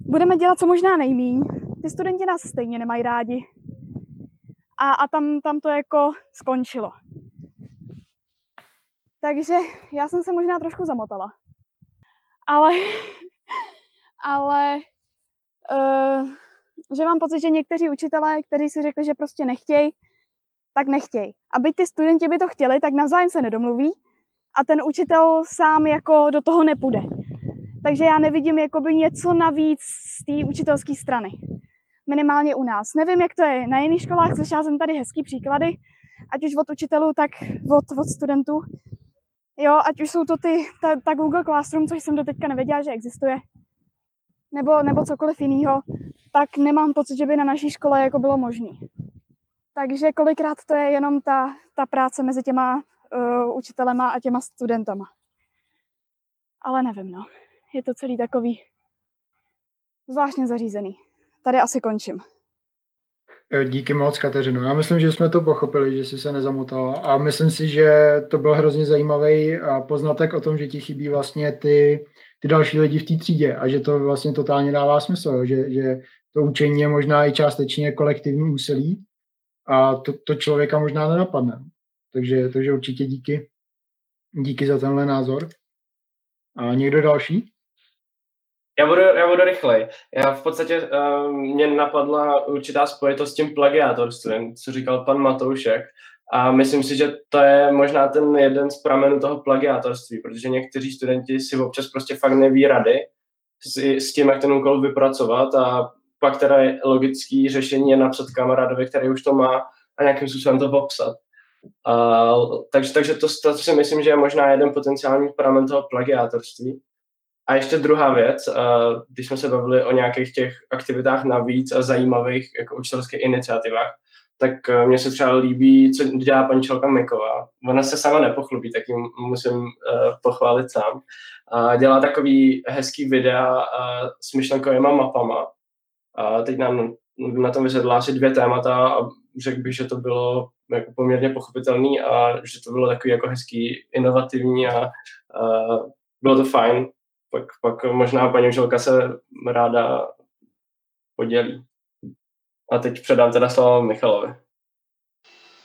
budeme dělat co možná nejmíň. Ty studenti nás stejně nemají rádi. A, a tam, tam to jako skončilo. Takže já jsem se možná trošku zamotala. Ale, ale uh, že mám pocit, že někteří učitelé, kteří si řekli, že prostě nechtějí, tak nechtějí. A byť ty studenti by to chtěli, tak navzájem se nedomluví a ten učitel sám jako do toho nepůjde. Takže já nevidím jakoby něco navíc z té učitelské strany. Minimálně u nás. Nevím, jak to je na jiných školách, slyšela jsem tady hezký příklady, ať už od učitelů, tak od, od studentů. Jo, ať už jsou to ty, ta, ta Google Classroom, což jsem do teďka nevěděla, že existuje, nebo, nebo cokoliv jiného, tak nemám pocit, že by na naší škole jako bylo možné. Takže kolikrát to je jenom ta, ta práce mezi těma uh, učitelema a těma studentama. Ale nevím, no. Je to celý takový zvláštně zařízený. Tady asi končím. Díky moc, Kateřino. Já myslím, že jsme to pochopili, že jsi se nezamotala a myslím si, že to byl hrozně zajímavý poznatek o tom, že ti chybí vlastně ty, ty další lidi v té třídě a že to vlastně totálně dává smysl, že, že to učení je možná i částečně kolektivní úsilí a to, to člověka možná nenapadne. Takže, takže určitě díky. Díky za tenhle názor. A někdo další? Já budu, já budu rychlej. Já v podstatě uh, mě napadla určitá spojitost s tím plagiátorstvím, co říkal pan Matoušek. A myslím si, že to je možná ten jeden z pramenů toho plagiátorství, protože někteří studenti si občas prostě fakt neví rady s, s tím, jak ten úkol vypracovat a pak teda je logický řešení je napsat kamarádovi, který už to má a nějakým způsobem to popsat. Uh, takže, takže to, to si myslím, že je možná jeden potenciální pramen toho plagiátorství. A ještě druhá věc, když jsme se bavili o nějakých těch aktivitách navíc a zajímavých jako učitelských iniciativách, tak uh, mně se třeba líbí, co dělá paní Čelka Miková. Ona se sama nepochlubí, tak jim musím uh, pochválit sám. Dělá takový hezký videa uh, s myšlenkovými mapama. A teď nám na tom vysvětlila asi dvě témata a řekl bych, že to bylo jako poměrně pochopitelný a že to bylo takový jako hezký, inovativní a, a bylo to fajn pak, pak možná paní učitelka se ráda podělí. A teď předám teda slovo Michalovi.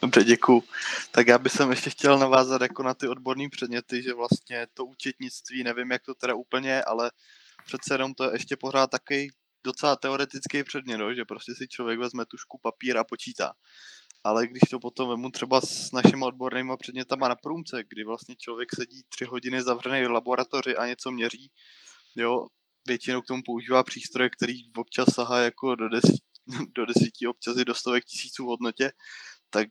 Dobře, děkuju. Tak já bych ještě chtěl navázat jako na ty odborné předměty, že vlastně to účetnictví, nevím, jak to teda úplně ale přece jenom to je ještě pořád taky docela teoretický předmět, že prostě si člověk vezme tušku papír a počítá. Ale když to potom vemu třeba s našimi odbornými předmětama na průmce, kdy vlastně člověk sedí tři hodiny zavřený v laboratoři a něco měří, jo, většinou k tomu používá přístroje, který občas sahá jako do, desí, do desíti, občas i do stovek tisíců v hodnotě, tak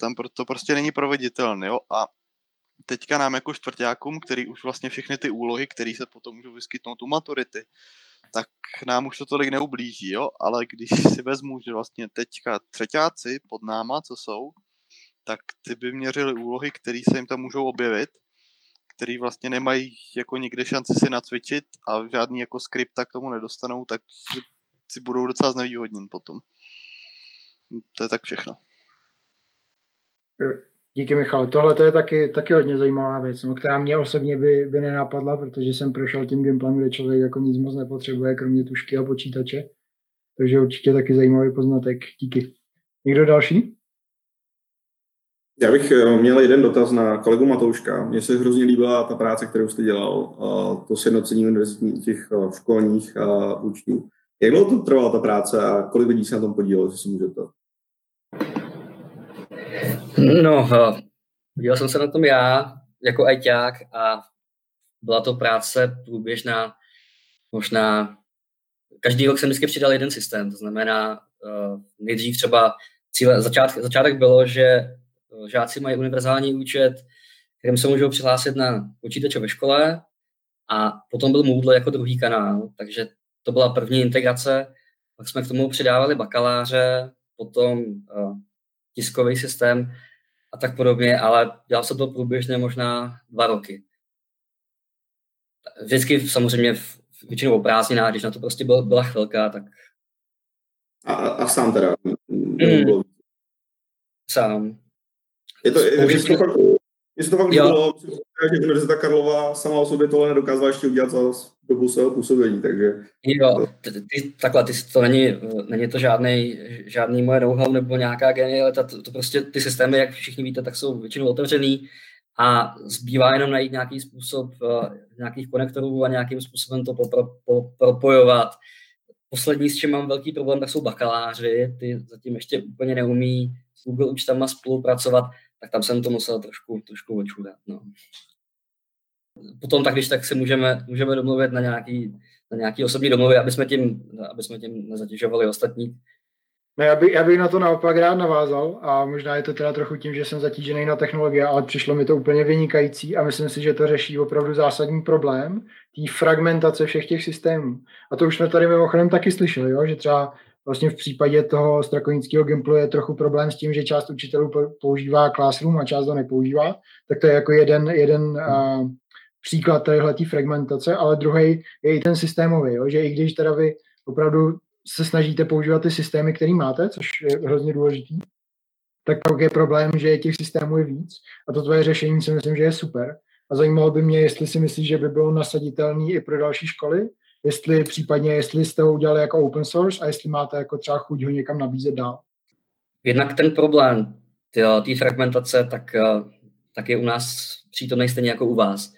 tam to prostě není proveditelné, jo, a teďka nám jako čtvrtákům, který už vlastně všechny ty úlohy, které se potom můžou vyskytnout u maturity, tak nám už to tolik neublíží, jo, ale když si vezmu, že vlastně teďka třetíci pod náma, co jsou, tak ty by měřili úlohy, které se jim tam můžou objevit, který vlastně nemají jako nikde šanci si nacvičit a žádný jako skripta k tomu nedostanou, tak si budou docela znevýhodněn potom. To je tak všechno. Díky Michal. Tohle to je taky, taky hodně zajímavá věc, no, která mě osobně by, by nenapadla, protože jsem prošel tím gimplem, kde člověk jako nic moc nepotřebuje, kromě tušky a počítače. Takže určitě taky zajímavý poznatek. Díky. Někdo další? Já bych eh, měl jeden dotaz na kolegu Matouška. Mně se hrozně líbila ta práce, kterou jste dělal, to sjednocení těch eh, školních účtů. Jak dlouho to trvala ta práce a kolik lidí se na tom podílelo, jestli se můžete? No, podílel jsem se na tom já jako ajťák a byla to práce průběžná, možná každý rok jsem vždycky přidal jeden systém, to znamená uh, nejdřív třeba cíle, začátek, začátek bylo, že žáci mají univerzální účet, kterým se můžou přihlásit na počítače ve škole a potom byl Moodle jako druhý kanál, takže to byla první integrace. Pak jsme k tomu přidávali bakaláře, potom uh, tiskový systém a tak podobně, ale dělal se to průběžně možná dva roky. Vždycky samozřejmě v, většinou o prázdninách, když na to prostě byl, byla chvilka, tak... A, a sám teda? Mm. Sám. Je to, je, je, to fakt, je to fakt líbilo, že Univerzita Karlova sama o sobě tohle nedokázala ještě udělat za dobu svého působení, takže... Jo, ty, ty, takhle, ty, to není, není to žádný, žádný moje know-how nebo nějaká genialita, to, to prostě ty systémy, jak všichni víte, tak jsou většinou otevřený a zbývá jenom najít nějaký způsob uh, nějakých konektorů a nějakým způsobem to popro, po, propojovat. Poslední, s čím mám velký problém, tak jsou bakaláři, ty zatím ještě úplně neumí s Google účtama spolupracovat, tak tam jsem to musel trošku, trošku očudat. No. Potom tak, když tak se můžeme, můžeme domluvit na nějaký, na nějaký osobní domluvy, aby jsme tím, aby jsme tím nezatěžovali ostatní. No já, by, já bych na to naopak rád navázal a možná je to teda trochu tím, že jsem zatížený na technologie, ale přišlo mi to úplně vynikající a myslím si, že to řeší opravdu zásadní problém té fragmentace všech těch systémů. A to už jsme tady mimochodem taky slyšeli, jo? že třeba vlastně v případě toho strakonického Gimplu je trochu problém s tím, že část učitelů používá Classroom a část ho nepoužívá, tak to je jako jeden, jeden uh, příklad téhle fragmentace, ale druhý je i ten systémový, jo? že i když teda vy opravdu se snažíte používat ty systémy, které máte, což je hrozně důležitý, tak pak je problém, že těch systémů je víc a to tvoje řešení si myslím, že je super. A zajímalo by mě, jestli si myslíš, že by bylo nasaditelný i pro další školy, jestli případně, jestli jste ho udělali jako open source a jestli máte jako třeba chuť ho někam nabízet dál. Jednak ten problém té fragmentace, tak, eh, tak je u nás přítomný stejně jako u vás.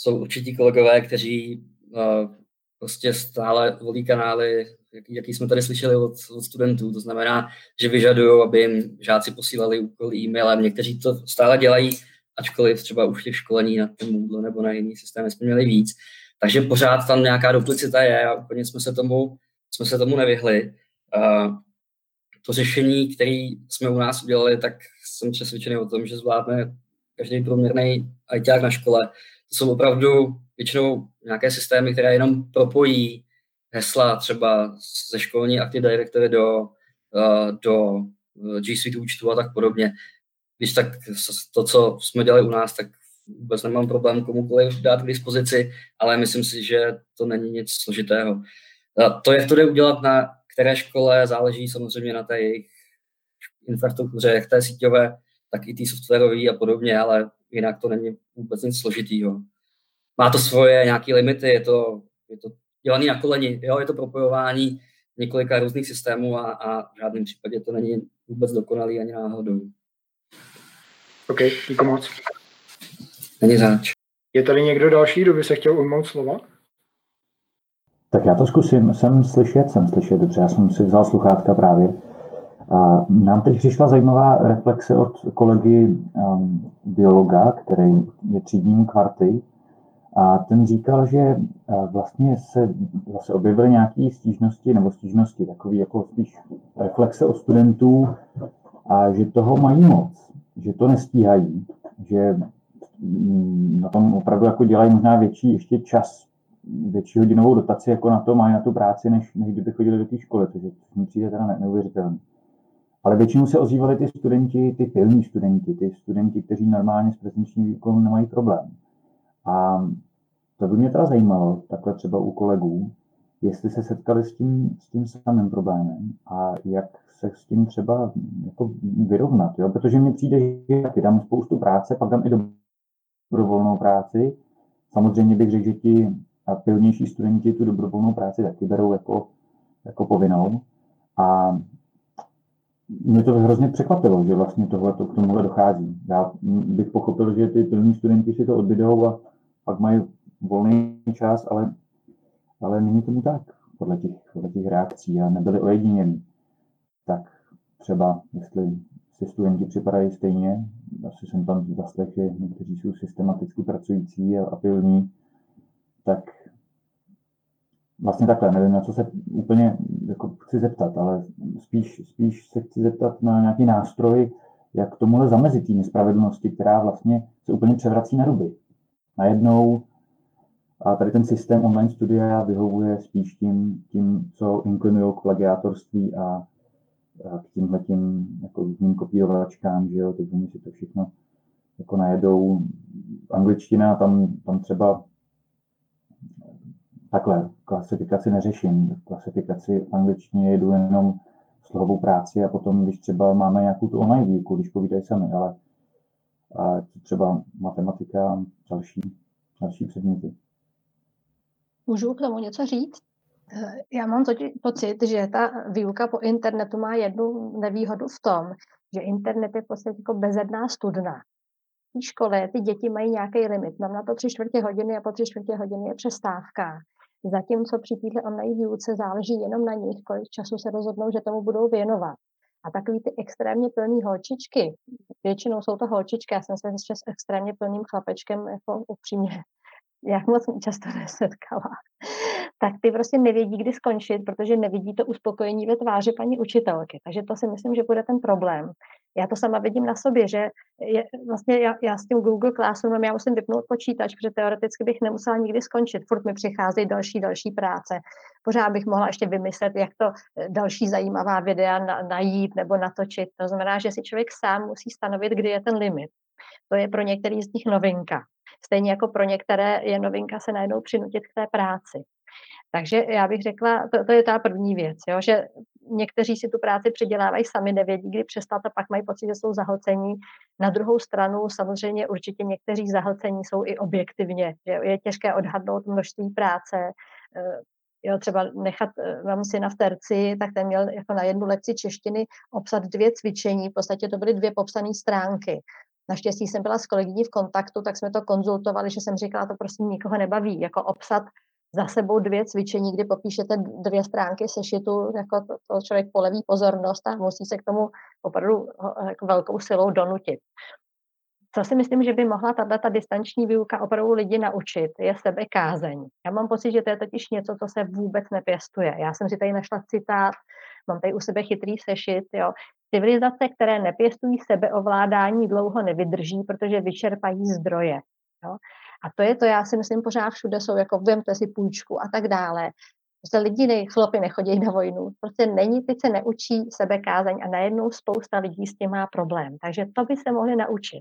Jsou určití kolegové, kteří uh, prostě stále volí kanály, jaký, jaký jsme tady slyšeli od, od studentů. To znamená, že vyžadují, aby jim žáci posílali úkoly e-mailem. Někteří to stále dělají, ačkoliv třeba už těch školení na ten Moodle nebo na jiný systém jsme měli víc. Takže pořád tam nějaká duplicita je a úplně jsme se tomu, jsme se tomu nevyhli. Uh, to řešení, které jsme u nás udělali, tak jsem přesvědčený o tom, že zvládne každý průměrný ITák na škole. To jsou opravdu většinou nějaké systémy, které jenom propojí hesla třeba ze školní Active Directory do, uh, do G Suite účtu a tak podobně. Když tak to, co jsme dělali u nás, tak vůbec nemám problém komukoliv dát k dispozici, ale myslím si, že to není nic složitého. To, jak to jde udělat na které škole, záleží samozřejmě na té jejich infrastruktuře, jak té síťové, tak i té softwarové a podobně, ale jinak to není vůbec nic složitýho. Má to svoje nějaké limity, je to, je to dělaný na koleni, jo, je to propojování několika různých systémů a, a v žádném případě to není vůbec dokonalý ani náhodou. OK, díky moc. Není záč. Je tady někdo další, kdo by se chtěl ujmout slova? Tak já to zkusím. Jsem slyšet, jsem slyšet, dobře, já jsem si vzal sluchátka právě. Nám teď přišla zajímavá reflexe od kolegy um, biologa, který je třídním kvarty. A ten říkal, že vlastně se zase objevily nějaké stížnosti, nebo stížnosti, takový jako spíš reflexe od studentů, a že toho mají moc, že to nestíhají, že Mm, na tom opravdu jako dělají možná větší ještě čas, větší hodinovou dotaci jako na to mají na tu práci, než, než kdyby chodili do té školy, což mi přijde teda neuvěřitelné. Ale většinou se ozývali ty studenti, ty pilní studenti, ty studenti, kteří normálně s prezenčním výkonem nemají problém. A to by mě teda zajímalo, takhle třeba u kolegů, jestli se setkali s tím, s tím samým problémem a jak se s tím třeba jako vyrovnat. Jo? Protože mi přijde, že taky dám spoustu práce, pak dám i do dobrovolnou práci. Samozřejmě bych řekl, že ti pilnější studenti tu dobrovolnou práci taky berou jako, jako povinnou. A mě to hrozně překvapilo, že vlastně tohle k tomuhle dochází. Já bych pochopil, že ty pilní studenti si to odbydou a pak mají volný čas, ale, ale není tomu tak. podle těch, podle těch reakcí a nebyli ojedinění. Tak třeba, jestli si studenti připadají stejně, asi jsem tam zaslechl, že někteří jsou systematicky pracující a, a pilní, tak vlastně takhle, nevím, na co se úplně jako chci zeptat, ale spíš, spíš se chci zeptat na nějaký nástroj, jak tomuhle zamezit té nespravedlnosti, která vlastně se úplně převrací na ruby. Najednou a tady ten systém online studia vyhovuje spíš tím, tím co inklinují k plagiátorství a, a k tímhle tím jako různým kopírovačkám, že jo, teď oni si to všechno jako najedou. Angličtina, tam, tam třeba takhle, klasifikaci neřeším. Klasifikaci v angličtině jedu jenom slohovou práci a potom, když třeba máme nějakou tu online výuku, když povídají sami, ale a třeba matematika a další, další předměty. Můžu k tomu něco říct? Já mám totiž pocit, že ta výuka po internetu má jednu nevýhodu v tom, že internet je v podstatě jako bezedná studna. V škole ty děti mají nějaký limit. Mám na to tři čtvrtě hodiny a po tři čtvrtě hodiny je přestávka. Zatímco při této online výuce záleží jenom na nich, kolik času se rozhodnou, že tomu budou věnovat. A takový ty extrémně plný holčičky, většinou jsou to holčičky, já jsem se s extrémně plným chlapečkem jako upřímně jak moc často nesetkala, tak ty prostě nevědí, kdy skončit, protože nevidí to uspokojení ve tváři paní učitelky. Takže to si myslím, že bude ten problém. Já to sama vidím na sobě, že je, vlastně já, já s tím Google Classroomem já musím vypnout počítač, protože teoreticky bych nemusela nikdy skončit. Furt mi přicházejí další, další práce. Pořád bych mohla ještě vymyslet, jak to eh, další zajímavá videa na, najít nebo natočit. To znamená, že si člověk sám musí stanovit, kdy je ten limit. To je pro některý z nich novinka. Stejně jako pro některé je novinka se najednou přinutit k té práci. Takže já bych řekla, to, to je ta první věc, jo, že někteří si tu práci přidělávají sami, nevědí, kdy přestat a pak mají pocit, že jsou zahlcení. Na druhou stranu samozřejmě určitě někteří zahlcení jsou i objektivně, že je těžké odhadnout množství práce, eh, jo, třeba nechat, eh, mám si na terci, tak ten měl jako na jednu lekci češtiny obsat dvě cvičení, v podstatě to byly dvě popsané stránky. Naštěstí jsem byla s kolegyní v kontaktu, tak jsme to konzultovali, že jsem říkala, to prostě nikoho nebaví, jako obsat za sebou dvě cvičení, kdy popíšete dvě stránky sešitu, jako to, to člověk poleví pozornost a musí se k tomu opravdu jako velkou silou donutit. Co si myslím, že by mohla tato ta distanční výuka opravdu lidi naučit, je sebekázeň. Já mám pocit, že to je totiž něco, co se vůbec nepěstuje. Já jsem si tady našla citát, mám tady u sebe chytrý sešit, jo. Civilizace, které nepěstují sebeovládání, dlouho nevydrží, protože vyčerpají zdroje. Jo? A to je to, já si myslím, pořád všude jsou, jako vemte si půjčku a tak dále. Prostě lidi, nej, chlopy nechodí na vojnu. Prostě není, teď se neučí sebekázeň a najednou spousta lidí s tím má problém. Takže to by se mohli naučit.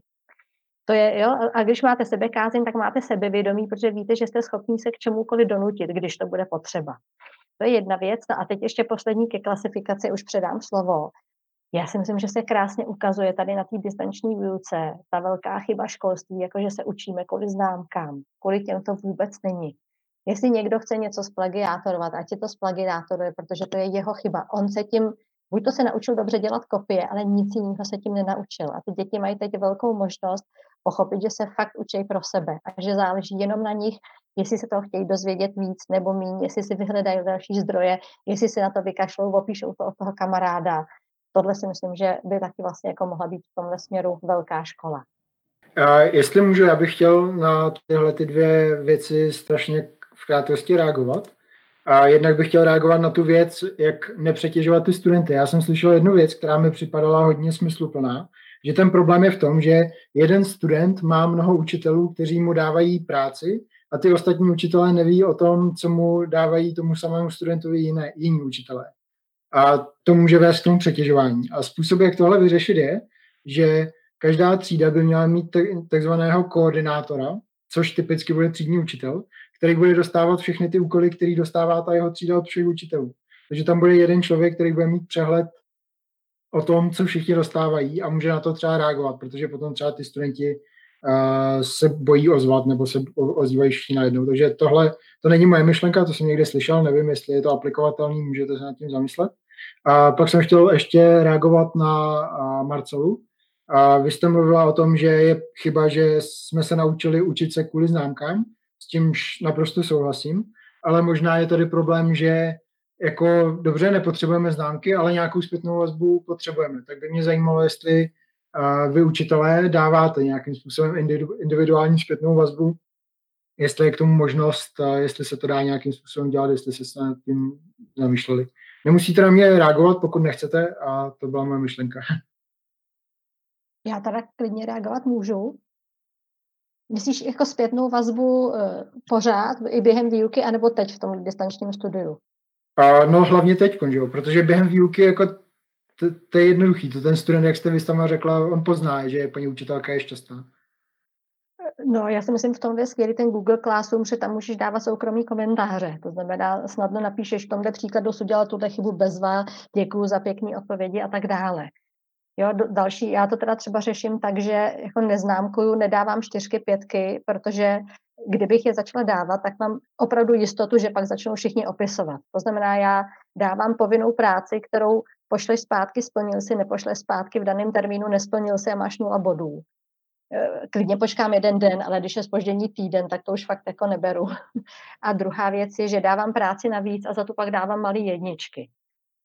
To je, jo, a když máte sebekázeň, tak máte sebevědomí, protože víte, že jste schopni se k čemukoliv donutit, když to bude potřeba. To je jedna věc. No a teď ještě poslední ke klasifikaci, už předám slovo. Já si myslím, že se krásně ukazuje tady na té distanční výuce ta velká chyba školství, jakože se učíme kvůli známkám, kvůli těm to vůbec není. Jestli někdo chce něco splagiátorovat, ať je to splagiátoruje, protože to je jeho chyba. On se tím, buď to se naučil dobře dělat kopie, ale nic jiného se tím nenaučil. A ty děti mají teď velkou možnost pochopit, že se fakt učí pro sebe a že záleží jenom na nich, jestli se toho chtějí dozvědět víc nebo méně, jestli si vyhledají další zdroje, jestli si na to vykašlou, opíšou to od toho kamaráda, tohle si myslím, že by taky vlastně jako mohla být v tomhle směru velká škola. A jestli můžu, já bych chtěl na tyhle ty dvě věci strašně v krátkosti reagovat. A jednak bych chtěl reagovat na tu věc, jak nepřetěžovat ty studenty. Já jsem slyšel jednu věc, která mi připadala hodně smysluplná, že ten problém je v tom, že jeden student má mnoho učitelů, kteří mu dávají práci a ty ostatní učitelé neví o tom, co mu dávají tomu samému studentovi jiné, jiní učitelé. A to může vést k tomu přetěžování. A způsob, jak tohle vyřešit, je, že každá třída by měla mít takzvaného koordinátora, což typicky bude třídní učitel, který bude dostávat všechny ty úkoly, který dostává ta jeho třída od všech učitelů. Takže tam bude jeden člověk, který bude mít přehled o tom, co všichni dostávají a může na to třeba reagovat, protože potom třeba ty studenti uh, se bojí ozvat nebo se ozývají všichni najednou. Takže tohle, to není moje myšlenka, to jsem někde slyšel, nevím, jestli je to aplikovatelný, můžete se nad tím zamyslet. A pak jsem chtěl ještě reagovat na Marcelu. A vy jste mluvila o tom, že je chyba, že jsme se naučili učit se kvůli známkám, s tímž naprosto souhlasím, ale možná je tady problém, že jako dobře, nepotřebujeme známky, ale nějakou zpětnou vazbu potřebujeme. Tak by mě zajímalo, jestli vy učitelé dáváte nějakým způsobem individuální zpětnou vazbu, jestli je k tomu možnost, jestli se to dá nějakým způsobem dělat, jestli se s tím zamýšleli. Nemusíte na mě reagovat, pokud nechcete, a to byla moje myšlenka. Já teda klidně reagovat můžu. Myslíš jako zpětnou vazbu uh, pořád i během výuky, anebo teď v tom distančním studiu? A no hlavně teď, že jo? protože během výuky jako to, to je jednoduchý. To ten student, jak jste vy sama řekla, on pozná, že paní učitelka je šťastná. No, já si myslím, v tom je skvělý ten Google Classroom, že tam můžeš dávat soukromý komentáře. To znamená, snadno napíšeš v tomhle příkladu, co dělal tuhle chybu bez vás, děkuju za pěkné odpovědi a tak dále. Jo, další, já to teda třeba řeším tak, že jako neznámkuju, nedávám čtyřky, pětky, protože kdybych je začala dávat, tak mám opravdu jistotu, že pak začnou všichni opisovat. To znamená, já dávám povinnou práci, kterou pošleš zpátky, splnil si, nepošleš zpátky v daném termínu, nesplnil si a máš nula bodů. E, klidně počkám jeden den, ale když je spoždění týden, tak to už fakt jako neberu. A druhá věc je, že dávám práci navíc a za to pak dávám malé jedničky.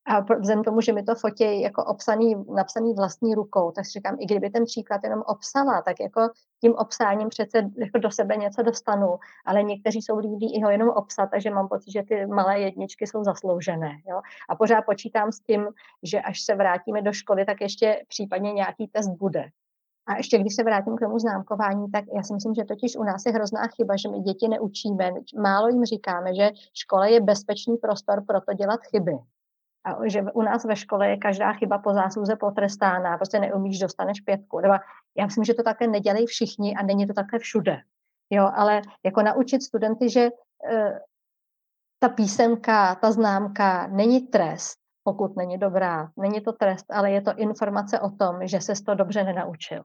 A vzhledem tomu, že mi to fotí jako obsaný, napsaný vlastní rukou, tak si říkám, i kdyby ten příklad jenom obsala, tak jako tím obsáním přece jako do sebe něco dostanu, ale někteří jsou líbí i ho jenom obsat, takže mám pocit, že ty malé jedničky jsou zasloužené. Jo? A pořád počítám s tím, že až se vrátíme do školy, tak ještě případně nějaký test bude. A ještě když se vrátím k tomu známkování, tak já si myslím, že totiž u nás je hrozná chyba, že my děti neučíme. Málo jim říkáme, že škola je bezpečný prostor pro to dělat chyby. A že u nás ve škole je každá chyba po zásluze potrestána, prostě neumíš, dostaneš pětku. Nebo já myslím, že to také nedělají všichni a není to také všude. Jo, ale jako naučit studenty, že e, ta písemka, ta známka není trest, pokud není dobrá. Není to trest, ale je to informace o tom, že se to dobře nenaučil.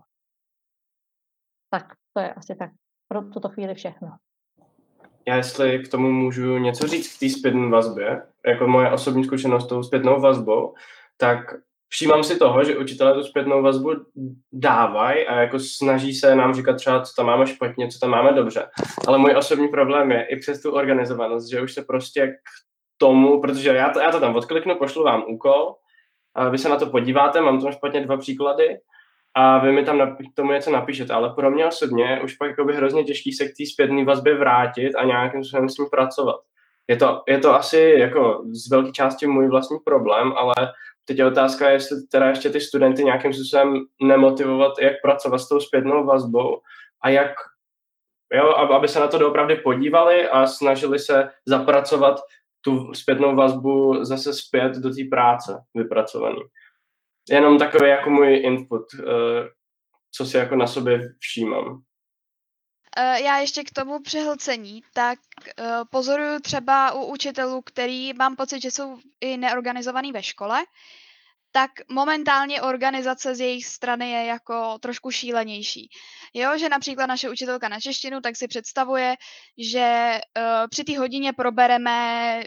Tak to je asi tak pro tuto chvíli všechno já jestli k tomu můžu něco říct k té zpětné vazbě, jako moje osobní zkušenost s tou zpětnou vazbou, tak všímám si toho, že učitelé tu zpětnou vazbu dávají a jako snaží se nám říkat třeba, co tam máme špatně, co tam máme dobře. Ale můj osobní problém je i přes tu organizovanost, že už se prostě k tomu, protože já to, já to tam odkliknu, pošlu vám úkol, a vy se na to podíváte, mám tam špatně dva příklady a vy mi tam k tomu něco napíšete, ale pro mě osobně už pak by hrozně těžký se k té zpětné vazbě vrátit a nějakým způsobem s ní pracovat. Je to, je to asi jako z velké části můj vlastní problém, ale teď je otázka, jestli teda ještě ty studenty nějakým způsobem nemotivovat, jak pracovat s tou zpětnou vazbou a jak, jo, aby se na to doopravdy podívali a snažili se zapracovat tu zpětnou vazbu zase zpět do té práce vypracovaný jenom takový jako můj input, uh, co si jako na sobě všímám. Uh, já ještě k tomu přehlcení, tak uh, pozoruju třeba u učitelů, který mám pocit, že jsou i neorganizovaný ve škole, tak momentálně organizace z jejich strany je jako trošku šílenější. Jo, že například naše učitelka na češtinu tak si představuje, že uh, při té hodině probereme,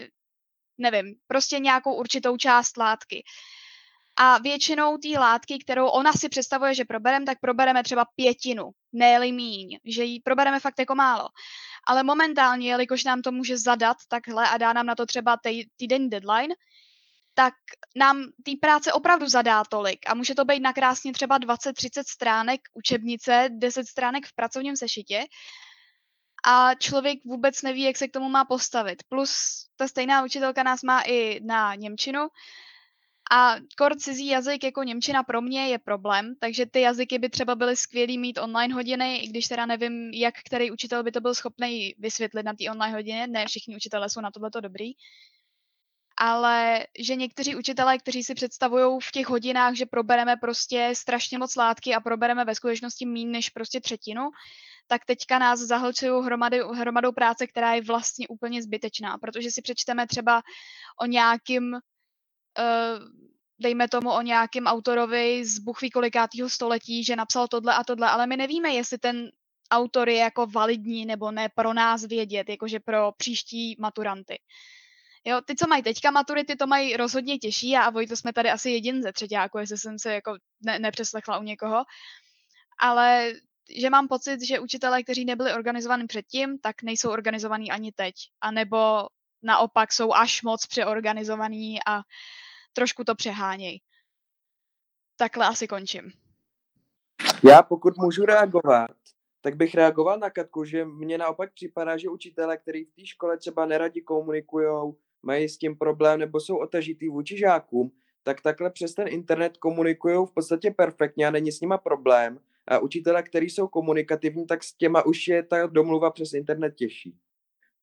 nevím, prostě nějakou určitou část látky. A většinou té látky, kterou ona si představuje, že probereme, tak probereme třeba pětinu, ne míň, že ji probereme fakt jako málo. Ale momentálně, jelikož nám to může zadat takhle a dá nám na to třeba týden deadline, tak nám té práce opravdu zadá tolik a může to být nakrásně třeba 20-30 stránek učebnice, 10 stránek v pracovním sešitě a člověk vůbec neví, jak se k tomu má postavit. Plus ta stejná učitelka nás má i na Němčinu, a kor cizí jazyk jako Němčina pro mě je problém, takže ty jazyky by třeba byly skvělý mít online hodiny, i když teda nevím, jak který učitel by to byl schopný vysvětlit na té online hodině, ne všichni učitelé jsou na tohleto dobrý. Ale že někteří učitelé, kteří si představují v těch hodinách, že probereme prostě strašně moc látky a probereme ve skutečnosti méně než prostě třetinu, tak teďka nás zahlčují hromady, hromadou práce, která je vlastně úplně zbytečná, protože si přečteme třeba o nějakým dejme tomu o nějakém autorovi z buchví kolikátého století, že napsal tohle a tohle, ale my nevíme, jestli ten autor je jako validní nebo ne pro nás vědět, jakože pro příští maturanty. Jo, ty, co mají teďka maturity, to mají rozhodně těžší a Vojto jsme tady asi jedin ze třetíku, jestli jsem se jako ne, nepřeslechla u někoho. Ale že mám pocit, že učitelé, kteří nebyli organizovaní předtím, tak nejsou organizovaní ani teď. A nebo naopak jsou až moc přeorganizovaný a trošku to přehánějí. Takhle asi končím. Já pokud můžu reagovat, tak bych reagoval na Katku, že mně naopak připadá, že učitele, kteří v té škole třeba neradi komunikují, mají s tím problém nebo jsou otažitý vůči žákům, tak takhle přes ten internet komunikují v podstatě perfektně a není s nima problém. A učitele, kteří jsou komunikativní, tak s těma už je ta domluva přes internet těžší.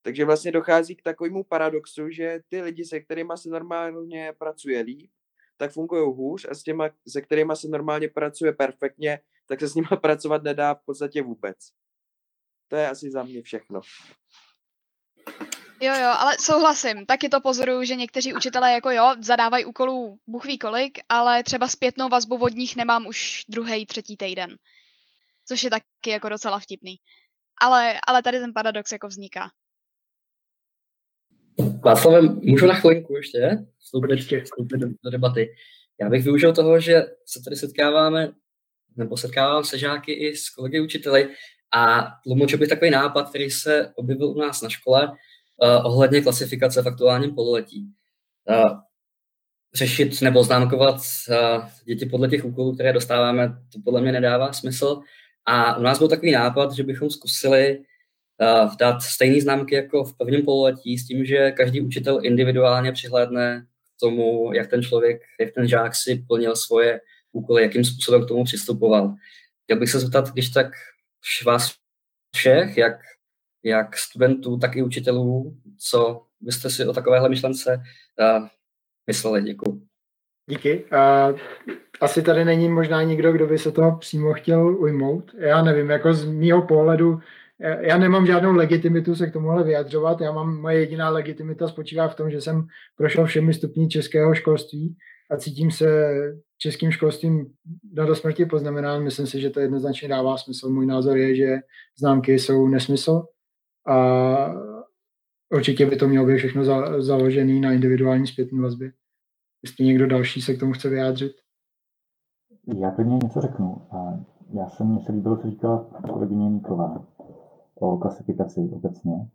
Takže vlastně dochází k takovému paradoxu, že ty lidi, se kterými se normálně pracuje líp, tak fungují hůř a s těma, se kterými se normálně pracuje perfektně, tak se s nimi pracovat nedá v podstatě vůbec. To je asi za mě všechno. Jo, jo, ale souhlasím. Taky to pozoruju, že někteří učitelé jako jo, zadávají úkolů Bůh ví kolik, ale třeba zpětnou vazbu od nich nemám už druhý, třetí týden. Což je taky jako docela vtipný. Ale, ale tady ten paradox jako vzniká. Václav, můžu na chvilinku ještě vstoupit, vstoupit do, do debaty. Já bych využil toho, že se tady setkáváme, nebo setkávám se žáky i s kolegy učiteli a tlumočil bych takový nápad, který se objevil u nás na škole uh, ohledně klasifikace v aktuálním pololetí. Uh, řešit nebo známkovat uh, děti podle těch úkolů, které dostáváme, to podle mě nedává smysl. A u nás byl takový nápad, že bychom zkusili dát stejné známky jako v prvním pololetí s tím, že každý učitel individuálně přihlédne k tomu, jak ten člověk, jak ten žák si plnil svoje úkoly, jakým způsobem k tomu přistupoval. Chtěl bych se zeptat, když tak vás všech, jak, jak studentů, tak i učitelů, co byste si o takovéhle myšlence uh, mysleli. Děkuji. Díky. Uh, asi tady není možná nikdo, kdo by se toho přímo chtěl ujmout. Já nevím, jako z mýho pohledu já nemám žádnou legitimitu se k tomuhle vyjadřovat. Já mám, moje jediná legitimita spočívá v tom, že jsem prošel všemi stupni českého školství a cítím se českým školstvím do smrti poznamenán. Myslím si, že to jednoznačně dává smysl. Můj názor je, že známky jsou nesmysl a určitě by to mělo být všechno za, založené na individuální zpětné vazbě. Jestli někdo další se k tomu chce vyjádřit. Já klidně něco řeknu. Já jsem, mně se líbilo, co říkala kolegyně Níková o klasifikaci obecně.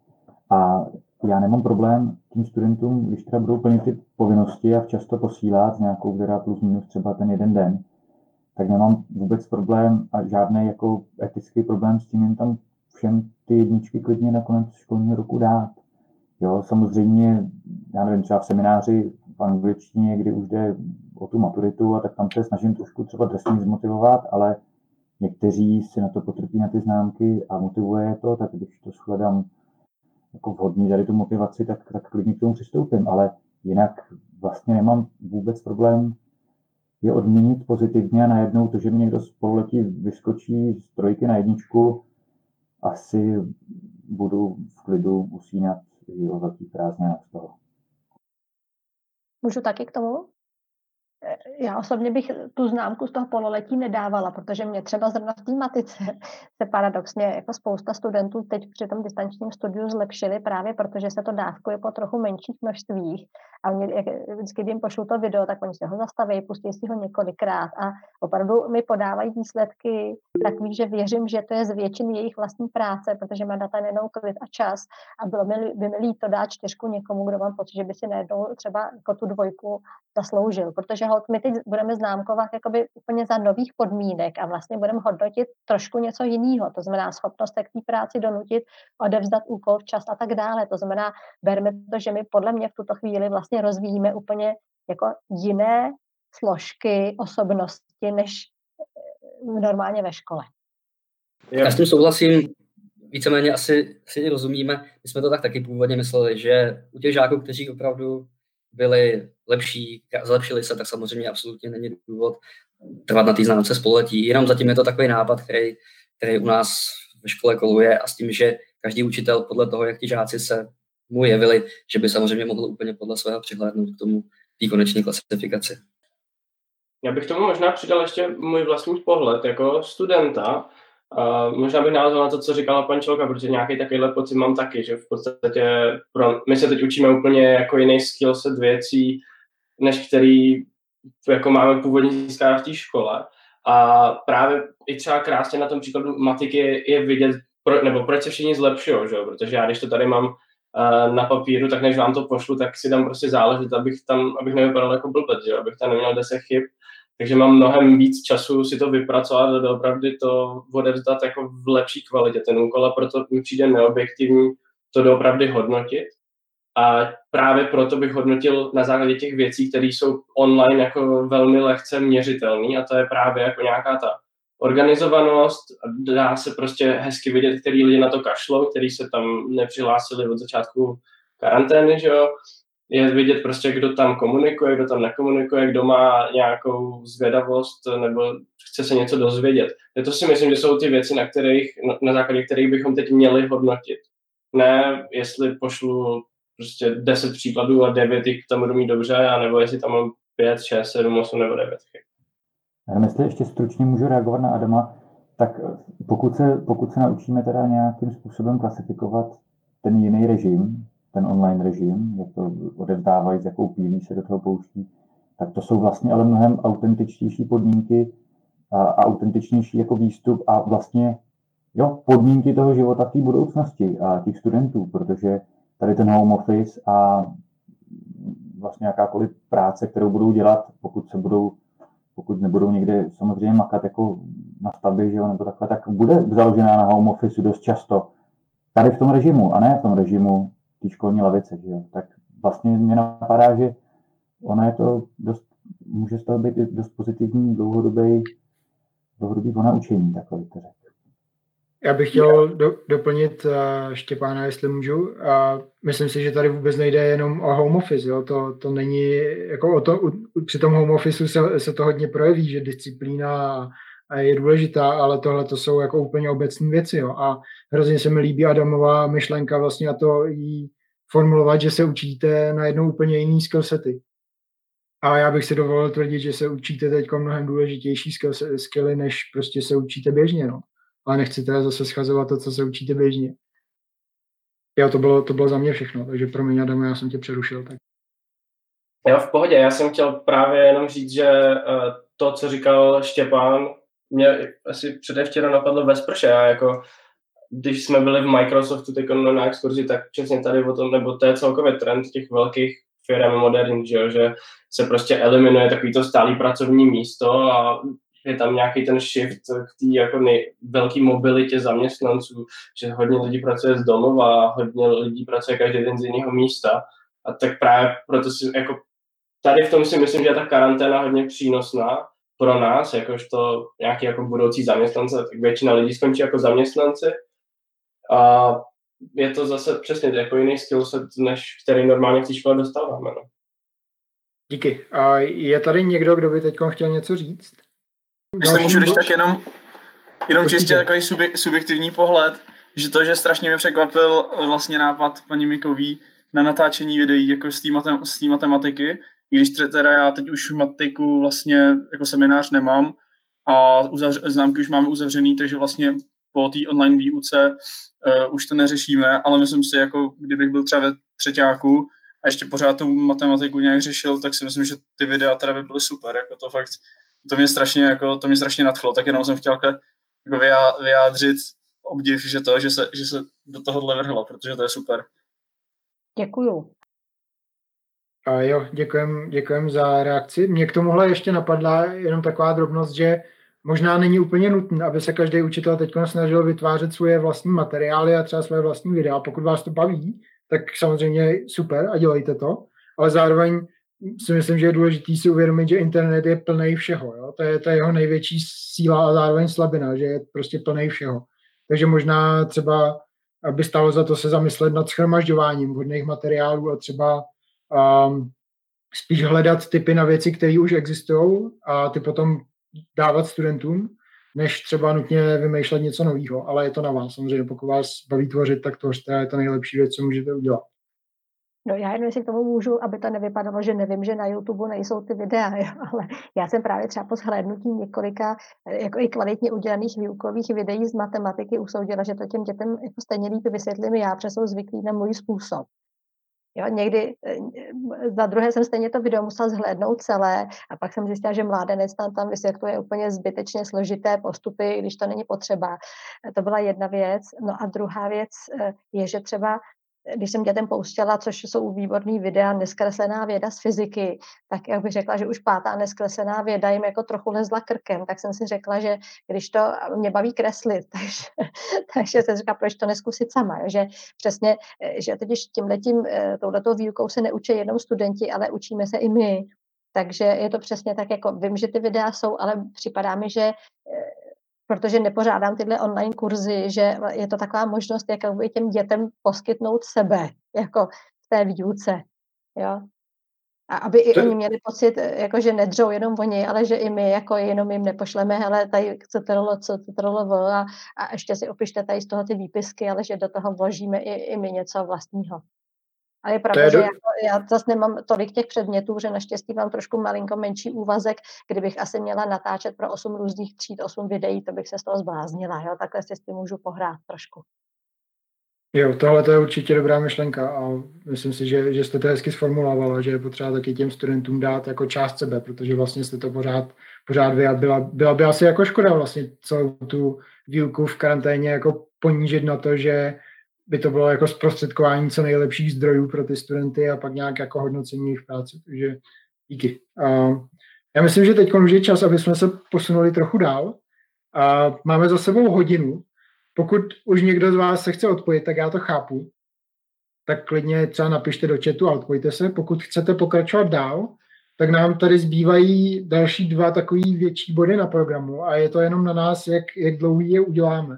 A já nemám problém tím studentům, když třeba budou plnit ty povinnosti a včas to posílat nějakou, která plus minus třeba ten jeden den, tak nemám vůbec problém a žádný jako etický problém s tím jen tam všem ty jedničky klidně na konec školního roku dát. Jo, samozřejmě, já nevím, třeba v semináři v angličtině, kdy už jde o tu maturitu a tak tam se snažím trošku třeba drsně zmotivovat, ale někteří si na to potrpí na ty známky a motivuje to, tak když to shledám jako vhodný tady tu motivaci, tak, tak klidně k tomu přistoupím, ale jinak vlastně nemám vůbec problém je odměnit pozitivně a najednou to, že mi někdo z pololetí vyskočí z trojky na jedničku, asi budu v klidu usínat i o velký prázdninách z toho. Můžu taky k tomu? Já osobně bych tu známku z toho pololetí nedávala, protože mě třeba zrovna v té matice se paradoxně jako spousta studentů teď při tom distančním studiu zlepšili právě protože se to dávkuje po trochu menších množstvích a mě, jak, vždycky, když jim pošlu to video, tak oni si ho zastaví, pustí si ho několikrát a opravdu mi podávají výsledky takový, že věřím, že to je z většiny jejich vlastní práce, protože má data nejenom klid a čas a bylo mi, by mi líto dát čtyřku někomu, kdo mám pocit, že by si najednou třeba jako tu dvojku zasloužil, protože hold, my teď budeme známkovat jakoby úplně za nových podmínek a vlastně budeme hodnotit trošku něco jiného, to znamená schopnost k té práci donutit, odevzdat úkol včas a tak dále. To znamená, berme to, že my podle mě v tuto chvíli vlastně rozvíjíme úplně jako jiné složky osobnosti, než eh, normálně ve škole. Já s tím souhlasím, víceméně asi si rozumíme. My jsme to tak taky původně mysleli, že u těch žáků, kteří opravdu byli lepší, zlepšili se, tak samozřejmě absolutně není důvod trvat na té známce spoletí. Jenom zatím je to takový nápad, který, který u nás ve škole koluje a s tím, že každý učitel podle toho, jak ti žáci se mu jevili, že by samozřejmě mohl úplně podle svého přihlédnout k tomu té konečné klasifikaci. Já bych tomu možná přidal ještě můj vlastní pohled jako studenta, Uh, možná bych navázal na to, co říkala paní Čelka, protože nějaký takovýhle pocit mám taky, že v podstatě pro, my se teď učíme úplně jako jiný skillset věcí, než který jako máme původně získat v té škole. A právě i třeba krásně na tom příkladu matiky je, vidět, pro, nebo proč se všichni zlepšují, že? protože já když to tady mám na papíru, tak než vám to pošlu, tak si dám prostě záležet, abych tam, abych nevypadal jako blbec, že? abych tam neměl deset chyb. Takže mám mnohem víc času si to vypracovat a opravdu to odevzdat jako v lepší kvalitě ten úkol a proto mi přijde neobjektivní to doopravdy hodnotit. A právě proto bych hodnotil na základě těch věcí, které jsou online jako velmi lehce měřitelné a to je právě jako nějaká ta organizovanost, dá se prostě hezky vidět, který lidi na to kašlou, který se tam nepřihlásili od začátku karantény, že jo. Je vidět prostě, kdo tam komunikuje, kdo tam nekomunikuje, kdo má nějakou zvědavost nebo chce se něco dozvědět. To si myslím, že jsou ty věci, na, kterých, na základě kterých bychom teď měli hodnotit. Ne, jestli pošlu prostě 10 příkladů a 9 jich tam budu mít dobře, anebo jestli tam mám 5, 6, 7, 8 nebo 9 Já jestli ještě stručně můžu reagovat na Adama, tak pokud se, pokud se naučíme teda nějakým způsobem klasifikovat ten jiný režim, ten online režim, jak to odevzdávají, s jakou pílí se do toho pouští, tak to jsou vlastně ale mnohem autentičtější podmínky a, a autentičnější jako výstup a vlastně jo, podmínky toho života v té budoucnosti a těch studentů, protože tady ten home office a vlastně jakákoliv práce, kterou budou dělat, pokud se budou, pokud nebudou někde samozřejmě makat jako na stavbě, že jo, nebo takhle, tak bude založená na home office dost často. Tady v tom režimu, a ne v tom režimu té školní lavice, že jo. Tak vlastně mě napadá, že ono je to dost, může z toho být dost pozitivní dlouhodobý, dlouhodobý ponaučení, takové to řekl. Já bych chtěl do, doplnit uh, Štěpána, jestli můžu. Uh, myslím si, že tady vůbec nejde jenom o home office. Jo? To, to není, jako o to, u, při tom home office se, se to hodně projeví, že disciplína je důležitá, ale tohle to jsou jako úplně obecné věci. Jo? A hrozně se mi líbí Adamová myšlenka vlastně a to jí formulovat, že se učíte na jednou úplně jiný skillsety. A já bych si dovolil tvrdit, že se učíte teď mnohem důležitější skilly, než prostě se učíte běžně. No ale nechci teda zase schazovat to, co se učíte běžně. Jo, to bylo, to bylo za mě všechno, takže pro mě, Adam, já jsem tě přerušil. Tak. Jo, v pohodě, já jsem chtěl právě jenom říct, že uh, to, co říkal Štěpán, mě asi předevčera napadlo ve sprše. Já jako, když jsme byli v Microsoftu teď na exkurzi, tak přesně tady o tom, nebo to je celkově trend těch velkých firm moderních, že, že se prostě eliminuje takovýto stálý pracovní místo a je tam nějaký ten shift k té jako nej, velký mobilitě zaměstnanců, že hodně lidí pracuje z domova, hodně lidí pracuje každý den z jiného místa. A tak právě proto si jako tady v tom si myslím, že je ta karanténa hodně přínosná pro nás, jakožto nějaký jako budoucí zaměstnance, tak většina lidí skončí jako zaměstnanci. A je to zase přesně jako jiný skillset, než který normálně v té škole dostáváme. No. Díky. A je tady někdo, kdo by teď chtěl něco říct? Jestli můžu, když tak jenom, jenom čistě takový subjektivní pohled, že to, že strašně mě překvapil vlastně nápad paní Mikový na natáčení videí jako z té matem, matematiky, i když teda já teď už matiku vlastně jako seminář nemám a uzavř, známky už máme uzavřený, takže vlastně po té online výuce uh, už to neřešíme, ale myslím si, jako kdybych byl třeba ve třetíku a ještě pořád tu matematiku nějak řešil, tak si myslím, že ty videa teda by byly super, jako to fakt to mě strašně, jako, to mě strašně nadchlo, tak jenom jsem chtěl jako vyjádřit obdiv, že to, že se, že se do tohohle vrhlo, protože to je super. Děkuju. A jo, děkujem, děkujem za reakci. Mě k tomuhle ještě napadla jenom taková drobnost, že možná není úplně nutné, aby se každý učitel teď snažil vytvářet svoje vlastní materiály a třeba svoje vlastní videa. Pokud vás to baví, tak samozřejmě super a dělejte to, ale zároveň si myslím, že je důležité si uvědomit, že internet je plný všeho. Jo? To, je, je jeho největší síla a zároveň slabina, že je prostě plný všeho. Takže možná třeba by stalo za to se zamyslet nad schromažďováním vhodných materiálů a třeba um, spíš hledat typy na věci, které už existují a ty potom dávat studentům, než třeba nutně vymýšlet něco nového. Ale je to na vás. Samozřejmě, pokud vás baví tvořit, tak tvořte je to nejlepší věc, co můžete udělat. No já jenom si k tomu můžu, aby to nevypadalo, že nevím, že na YouTube nejsou ty videa, jo, ale já jsem právě třeba po shlédnutí několika eh, jako i kvalitně udělaných výukových videí z matematiky usoudila, že to těm dětem jako stejně líp vysvětlím já, protože jsou zvyklí na můj způsob. Jo, někdy eh, za druhé jsem stejně to video musela zhlédnout celé a pak jsem zjistila, že mládenec tam, tam vysvětluje úplně zbytečně složité postupy, když to není potřeba. To byla jedna věc. No a druhá věc eh, je, že třeba když jsem dětem pouštěla, což jsou výborný videa, neskreslená věda z fyziky, tak jak bych řekla, že už pátá neskreslená věda jim jako trochu lezla krkem, tak jsem si řekla, že když to mě baví kreslit, takže, takže jsem říkala, proč to neskusit sama, že přesně, že teď tímhletím, touhletou výukou se neučí jenom studenti, ale učíme se i my, takže je to přesně tak, jako vím, že ty videa jsou, ale připadá mi, že protože nepořádám tyhle online kurzy, že je to taková možnost, jak těm dětem poskytnout sebe, jako v té výuce, jo. A aby i oni měli pocit, jako že nedřou jenom oni, ale že i my, jako jenom jim nepošleme, hele, tady CTRL, co CTRL, a, a ještě si opište tady z toho ty výpisky, ale že do toho vložíme i, i my něco vlastního. A je pravda, je že do... jako, já zase nemám tolik těch předmětů, že naštěstí mám trošku malinko menší úvazek, kdybych asi měla natáčet pro 8 různých tříd, 8 videí, to bych se z toho zbláznila, jo? takhle si s tím můžu pohrát trošku. Jo, tohle to je určitě dobrá myšlenka a myslím si, že, že jste to hezky sformulovala, že je potřeba taky těm studentům dát jako část sebe, protože vlastně jste to pořád, pořád vy a byla, byla by asi jako škoda vlastně celou tu výuku v karanténě jako ponížit na to, že by to bylo jako zprostředkování co nejlepších zdrojů pro ty studenty a pak nějak jako hodnocení jejich práce. Takže díky. Já myslím, že teď už je čas, aby jsme se posunuli trochu dál. Máme za sebou hodinu. Pokud už někdo z vás se chce odpojit, tak já to chápu. Tak klidně třeba napište do chatu a odpojte se. Pokud chcete pokračovat dál, tak nám tady zbývají další dva takový větší body na programu a je to jenom na nás, jak, jak dlouhý je uděláme.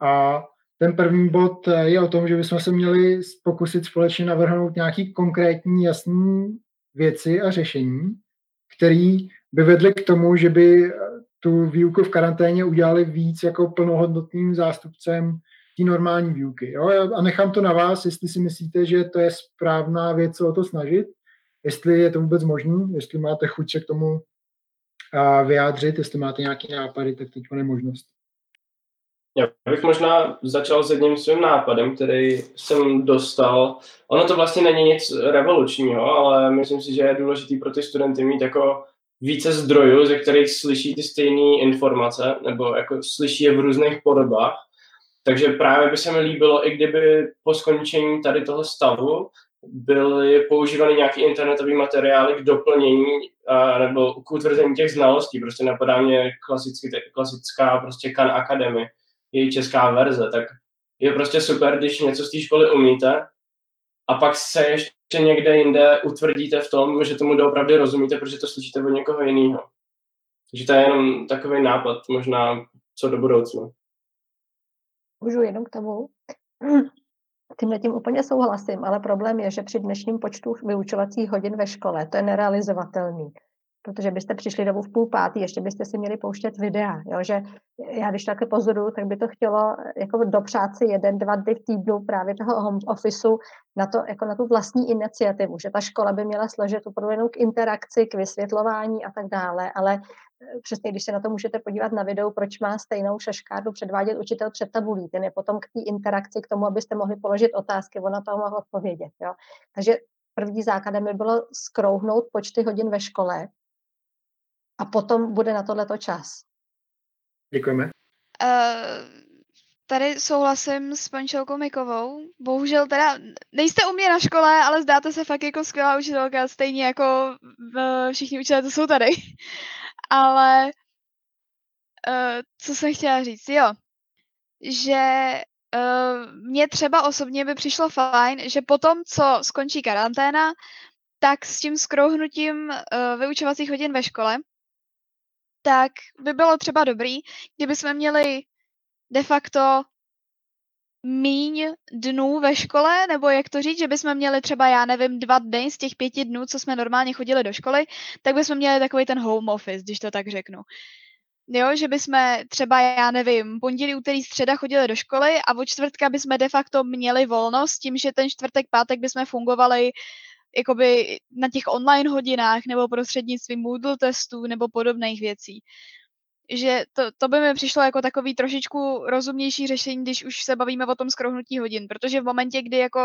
A ten první bod eh, je o tom, že bychom se měli pokusit společně navrhnout nějaký konkrétní, jasný věci a řešení, které by vedly k tomu, že by eh, tu výuku v karanténě udělali víc jako plnohodnotným zástupcem té normální výuky. Jo? A nechám to na vás, jestli si myslíte, že to je správná věc se o to snažit, jestli je to vůbec možné, jestli máte chuť se k tomu vyjádřit, jestli máte nějaké nápady, tak teď je možnost. Já bych možná začal s jedním svým nápadem, který jsem dostal. Ono to vlastně není nic revolučního, ale myslím si, že je důležitý pro ty studenty mít jako více zdrojů, ze kterých slyší ty stejné informace, nebo jako slyší je v různých podobách. Takže právě by se mi líbilo, i kdyby po skončení tady toho stavu byly používány nějaké internetové materiály k doplnění a, nebo k utvrzení těch znalostí. Prostě napadá mě klasický, klasická prostě Khan Academy, její česká verze, tak je prostě super, když něco z té školy umíte a pak se ještě někde jinde utvrdíte v tom, že tomu doopravdy rozumíte, protože to slyšíte od někoho jiného. Takže to je jenom takový nápad, možná co do budoucna. Můžu jenom k tomu. Tímhle tím úplně souhlasím, ale problém je, že při dnešním počtu vyučovacích hodin ve škole to je nerealizovatelný protože byste přišli domů v půl pátý, ještě byste si měli pouštět videa, jo, že já když takhle pozoruju, tak by to chtělo jako dopřát si jeden, dva dny v týdnu právě toho home officeu na, to, jako na tu vlastní iniciativu, že ta škola by měla složit opravdu k interakci, k vysvětlování a tak dále, ale eh, přesně když se na to můžete podívat na videu, proč má stejnou šaškárnu předvádět učitel před tabulí, ten je potom k té interakci, k tomu, abyste mohli položit otázky, ona to mohla odpovědět. Jo. Takže první základem by bylo skrouhnout počty hodin ve škole, a potom bude na tohleto čas. Děkujeme. Uh, tady souhlasím s Pančelkou Mikovou. Bohužel teda nejste u mě na škole, ale zdáte se fakt jako skvělá učitelka, stejně jako všichni učitelé, to jsou tady. ale uh, co jsem chtěla říct, jo, že uh, mně třeba osobně by přišlo fajn, že potom, co skončí karanténa, tak s tím skrouhnutím uh, vyučovacích hodin ve škole, tak by bylo třeba dobrý, kdyby jsme měli de facto míň dnů ve škole, nebo jak to říct, že bychom měli třeba, já nevím, dva dny z těch pěti dnů, co jsme normálně chodili do školy, tak bychom měli takový ten home office, když to tak řeknu. Jo, že bychom třeba, já nevím, pondělí, úterý, středa chodili do školy a od čtvrtka bychom de facto měli volnost tím, že ten čtvrtek, pátek bychom fungovali jakoby na těch online hodinách nebo prostřednictvím Moodle testů nebo podobných věcí. Že to, to by mi přišlo jako takový trošičku rozumnější řešení, když už se bavíme o tom skrouhnutí hodin, protože v momentě, kdy jako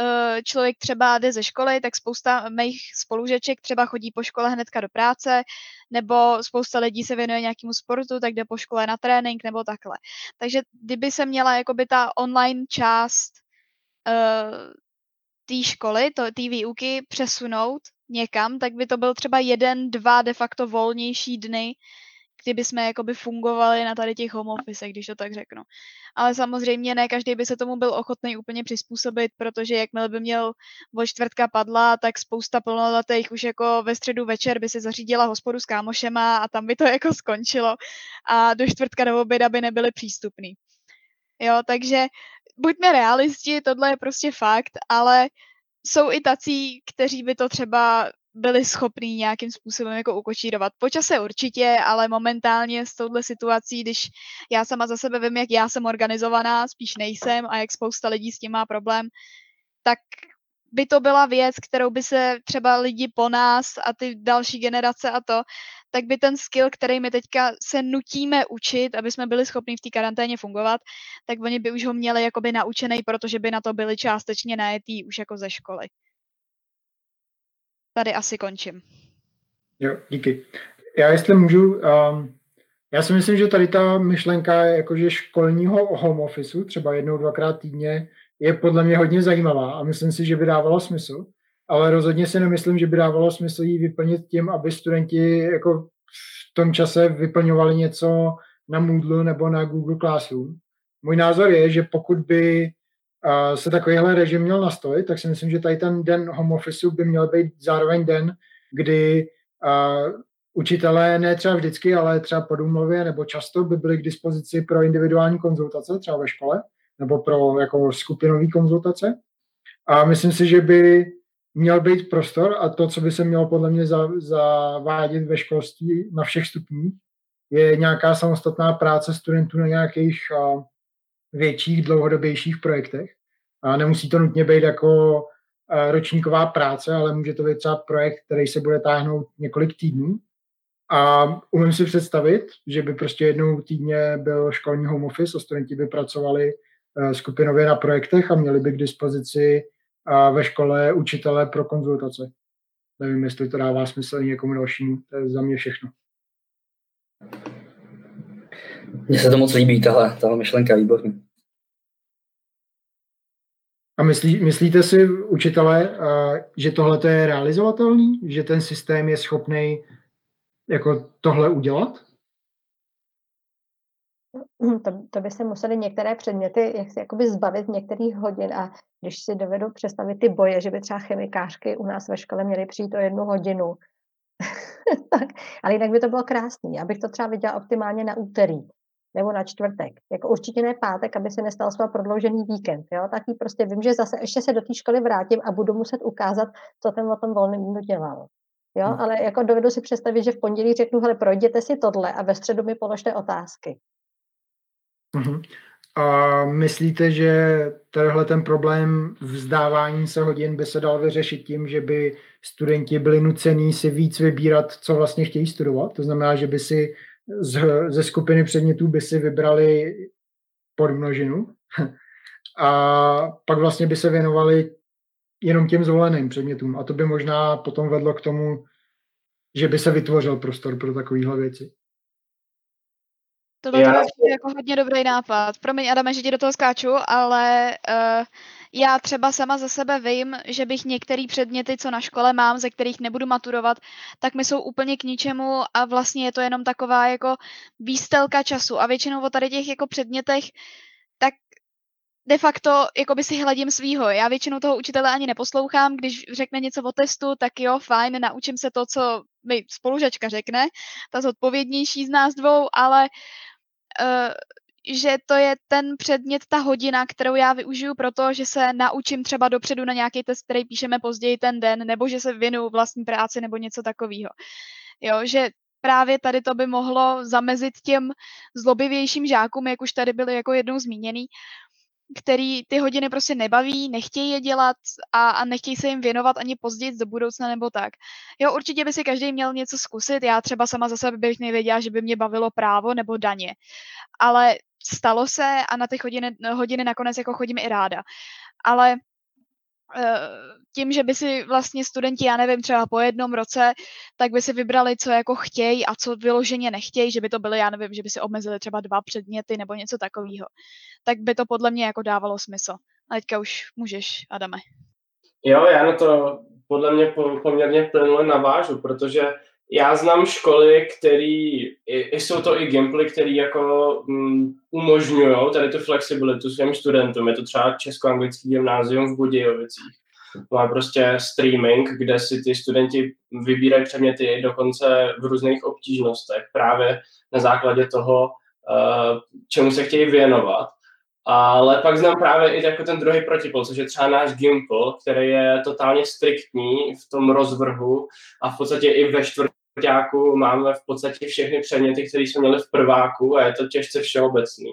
uh, člověk třeba jde ze školy, tak spousta mých spolužeček třeba chodí po škole hnedka do práce, nebo spousta lidí se věnuje nějakému sportu, tak jde po škole na trénink nebo takhle. Takže kdyby se měla jakoby ta online část uh, té školy, té výuky přesunout někam, tak by to byl třeba jeden, dva de facto volnější dny, kdyby jsme jakoby fungovali na tady těch home office, když to tak řeknu. Ale samozřejmě ne každý by se tomu byl ochotný úplně přizpůsobit, protože jakmile by měl od čtvrtka padla, tak spousta plnoletých už jako ve středu večer by si zařídila hospodu s kámošema a tam by to jako skončilo a do čtvrtka do oběda by nebyly přístupný. Jo, takže buďme realisti, tohle je prostě fakt, ale jsou i tací, kteří by to třeba byli schopní nějakým způsobem jako ukočírovat. Po čase určitě, ale momentálně s touhle situací, když já sama za sebe vím, jak já jsem organizovaná, spíš nejsem a jak spousta lidí s tím má problém, tak by to byla věc, kterou by se třeba lidi po nás a ty další generace a to, tak by ten skill, který my teďka se nutíme učit, aby jsme byli schopni v té karanténě fungovat, tak oni by už ho měli jakoby naučený, protože by na to byli částečně najetý už jako ze školy. Tady asi končím. Jo, díky. Já jestli můžu, um, já si myslím, že tady ta myšlenka jakože školního home officeu, třeba jednou, dvakrát týdně, je podle mě hodně zajímavá a myslím si, že by dávalo smysl, ale rozhodně si nemyslím, že by dávalo smysl ji vyplnit tím, aby studenti jako v tom čase vyplňovali něco na Moodle nebo na Google Classroom. Můj názor je, že pokud by se takovýhle režim měl nastolit, tak si myslím, že tady ten den home office by měl být zároveň den, kdy učitelé ne třeba vždycky, ale třeba po důmluvě nebo často by byli k dispozici pro individuální konzultace, třeba ve škole, nebo pro jako skupinové konzultace. A myslím si, že by měl být prostor a to, co by se mělo podle mě zavádět ve školství na všech stupních, je nějaká samostatná práce studentů na nějakých větších, dlouhodobějších projektech. A nemusí to nutně být jako uh, ročníková práce, ale může to být třeba projekt, který se bude táhnout několik týdnů. A umím si představit, že by prostě jednou týdně byl školní home office a studenti by pracovali skupinově na projektech a měli by k dispozici ve škole učitele pro konzultace. Nevím, jestli to dává smysl někomu dalšímu. To je za mě všechno. Mně se to moc líbí, tahle, tahle myšlenka, výborný. A myslí, myslíte si, učitele, že tohle je realizovatelný? Že ten systém je schopný jako tohle udělat? To, to by se museli některé předměty jak se jakoby zbavit některých hodin a když si dovedu představit ty boje, že by třeba chemikářky u nás ve škole měly přijít o jednu hodinu, tak, ale jinak by to bylo krásný. Abych to třeba viděla optimálně na úterý nebo na čtvrtek. Jako určitě ne pátek, aby se nestal svůj prodloužený víkend. Jo? Taky prostě vím, že zase ještě se do té školy vrátím a budu muset ukázat, co ten o tom volném dnu dělal. Jo? Hmm. Ale jako dovedu si představit, že v pondělí řeknu, hele, projděte si tohle a ve středu mi položte otázky. Uh-huh. A myslíte, že tenhle ten problém vzdávání se hodin by se dal vyřešit tím, že by studenti byli nucení si víc vybírat, co vlastně chtějí studovat? To znamená, že by si z, ze skupiny předmětů by si vybrali podmnožinu a pak vlastně by se věnovali jenom těm zvoleným předmětům. A to by možná potom vedlo k tomu, že by se vytvořil prostor pro takovéhle věci. To byl já... jako hodně dobrý nápad. Promiň, Adame, že ti do toho skáču, ale uh, já třeba sama za sebe vím, že bych některé předměty, co na škole mám, ze kterých nebudu maturovat, tak mi jsou úplně k ničemu a vlastně je to jenom taková jako výstelka času. A většinou o tady těch jako předmětech, tak de facto jako by si hledím svýho. Já většinou toho učitele ani neposlouchám, když řekne něco o testu, tak jo, fajn, naučím se to, co mi spolužačka řekne, ta zodpovědnější z nás dvou, ale uh, že to je ten předmět, ta hodina, kterou já využiju proto, že se naučím třeba dopředu na nějaký test, který píšeme později ten den, nebo že se věnuju vlastní práci nebo něco takového. Jo, že právě tady to by mohlo zamezit těm zlobivějším žákům, jak už tady byly jako jednou zmíněný, který ty hodiny prostě nebaví, nechtějí je dělat a, a nechtějí se jim věnovat ani později do budoucna nebo tak. Jo, určitě by si každý měl něco zkusit. Já třeba sama za sebe bych nevěděla, že by mě bavilo právo nebo daně. Ale stalo se a na ty hodiny, hodiny nakonec jako chodím i ráda. Ale tím, že by si vlastně studenti, já nevím, třeba po jednom roce, tak by si vybrali, co jako chtějí a co vyloženě nechtějí, že by to byly, já nevím, že by si omezili třeba dva předměty nebo něco takového. Tak by to podle mě jako dávalo smysl. A teďka už můžeš, Adame. Jo, já na to podle mě poměrně plynule navážu, protože já znám školy, které, jsou to i gimply, které jako mm, umožňují tady tu flexibilitu svým studentům. Je to třeba Česko-anglický gymnázium v Budějovicích. Má prostě streaming, kde si ty studenti vybírají předměty dokonce v různých obtížnostech, právě na základě toho, uh, čemu se chtějí věnovat. Ale pak znám právě i jako ten druhý protipol, což je třeba náš Gimple, který je totálně striktní v tom rozvrhu a v podstatě i ve čtvrtáku máme v podstatě všechny předměty, které jsme měli v prváku a je to těžce všeobecný.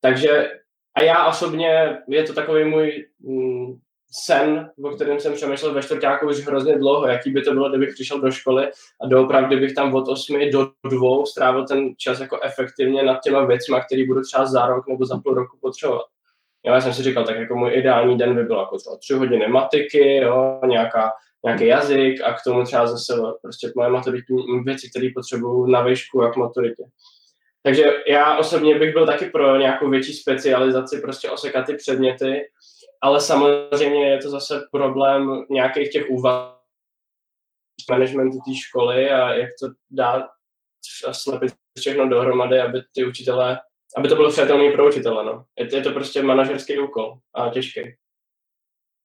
Takže a já osobně, je to takový můj mm, sen, o kterém jsem přemýšlel ve čtvrtáku už hrozně dlouho, jaký by to bylo, kdybych přišel do školy a doopravdy bych tam od 8 do 2 strávil ten čas jako efektivně nad těma věcmi, který budu třeba za rok nebo za půl roku potřebovat. Já jsem si říkal, tak jako můj ideální den by byl jako třeba tři hodiny matiky, jo, nějaká, nějaký jazyk a k tomu třeba zase prostě moje maturitní věci, které potřebuju na výšku a k maturitě. Takže já osobně bych byl taky pro nějakou větší specializaci, prostě osekat ty předměty, ale samozřejmě je to zase problém nějakých těch úvah managementu té školy a jak to dát a slepit všechno dohromady, aby ty učitelé, aby to bylo přijatelné pro učitele. No. Je to prostě manažerský úkol a těžký.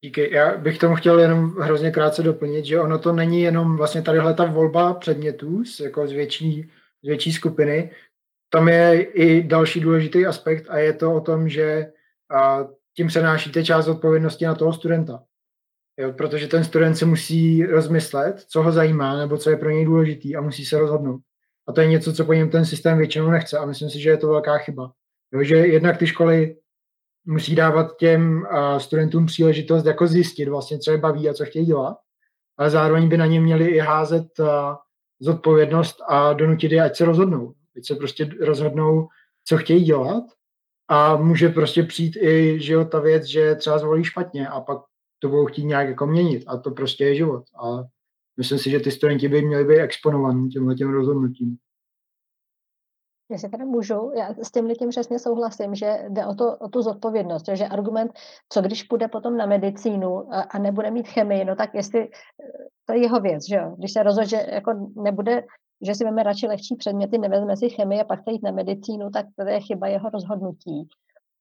Díky. Já bych tomu chtěl jenom hrozně krátce doplnit, že ono to není jenom vlastně tadyhle ta volba předmětů z, jako z, větší, z větší skupiny. Tam je i další důležitý aspekt a je to o tom, že a, tím přenášíte část odpovědnosti na toho studenta. Jo, protože ten student si musí rozmyslet, co ho zajímá nebo co je pro něj důležitý a musí se rozhodnout. A to je něco, co po něm ten systém většinou nechce a myslím si, že je to velká chyba. Jo, že jednak ty školy musí dávat těm uh, studentům příležitost jako zjistit vlastně, co je baví a co chtějí dělat, ale zároveň by na ně měli i házet uh, zodpovědnost a donutit je, ať se rozhodnou. Ať se prostě rozhodnou, co chtějí dělat a může prostě přijít i, že jo, ta věc, že třeba zvolí špatně a pak to budou chtít nějak jako měnit a to prostě je život. A myslím si, že ty studenti by měli být exponovaní těmhle těm rozhodnutím. Jestli teda můžu, já s tím tím přesně souhlasím, že jde o, to, o tu zodpovědnost, že argument, co když půjde potom na medicínu a, a nebude mít chemii, no tak jestli, to je jeho věc, že jo, když se rozhodne, že jako nebude, že si vezme radši lehčí předměty, nevezme si chemii a pak chce jít na medicínu, tak to je chyba jeho rozhodnutí.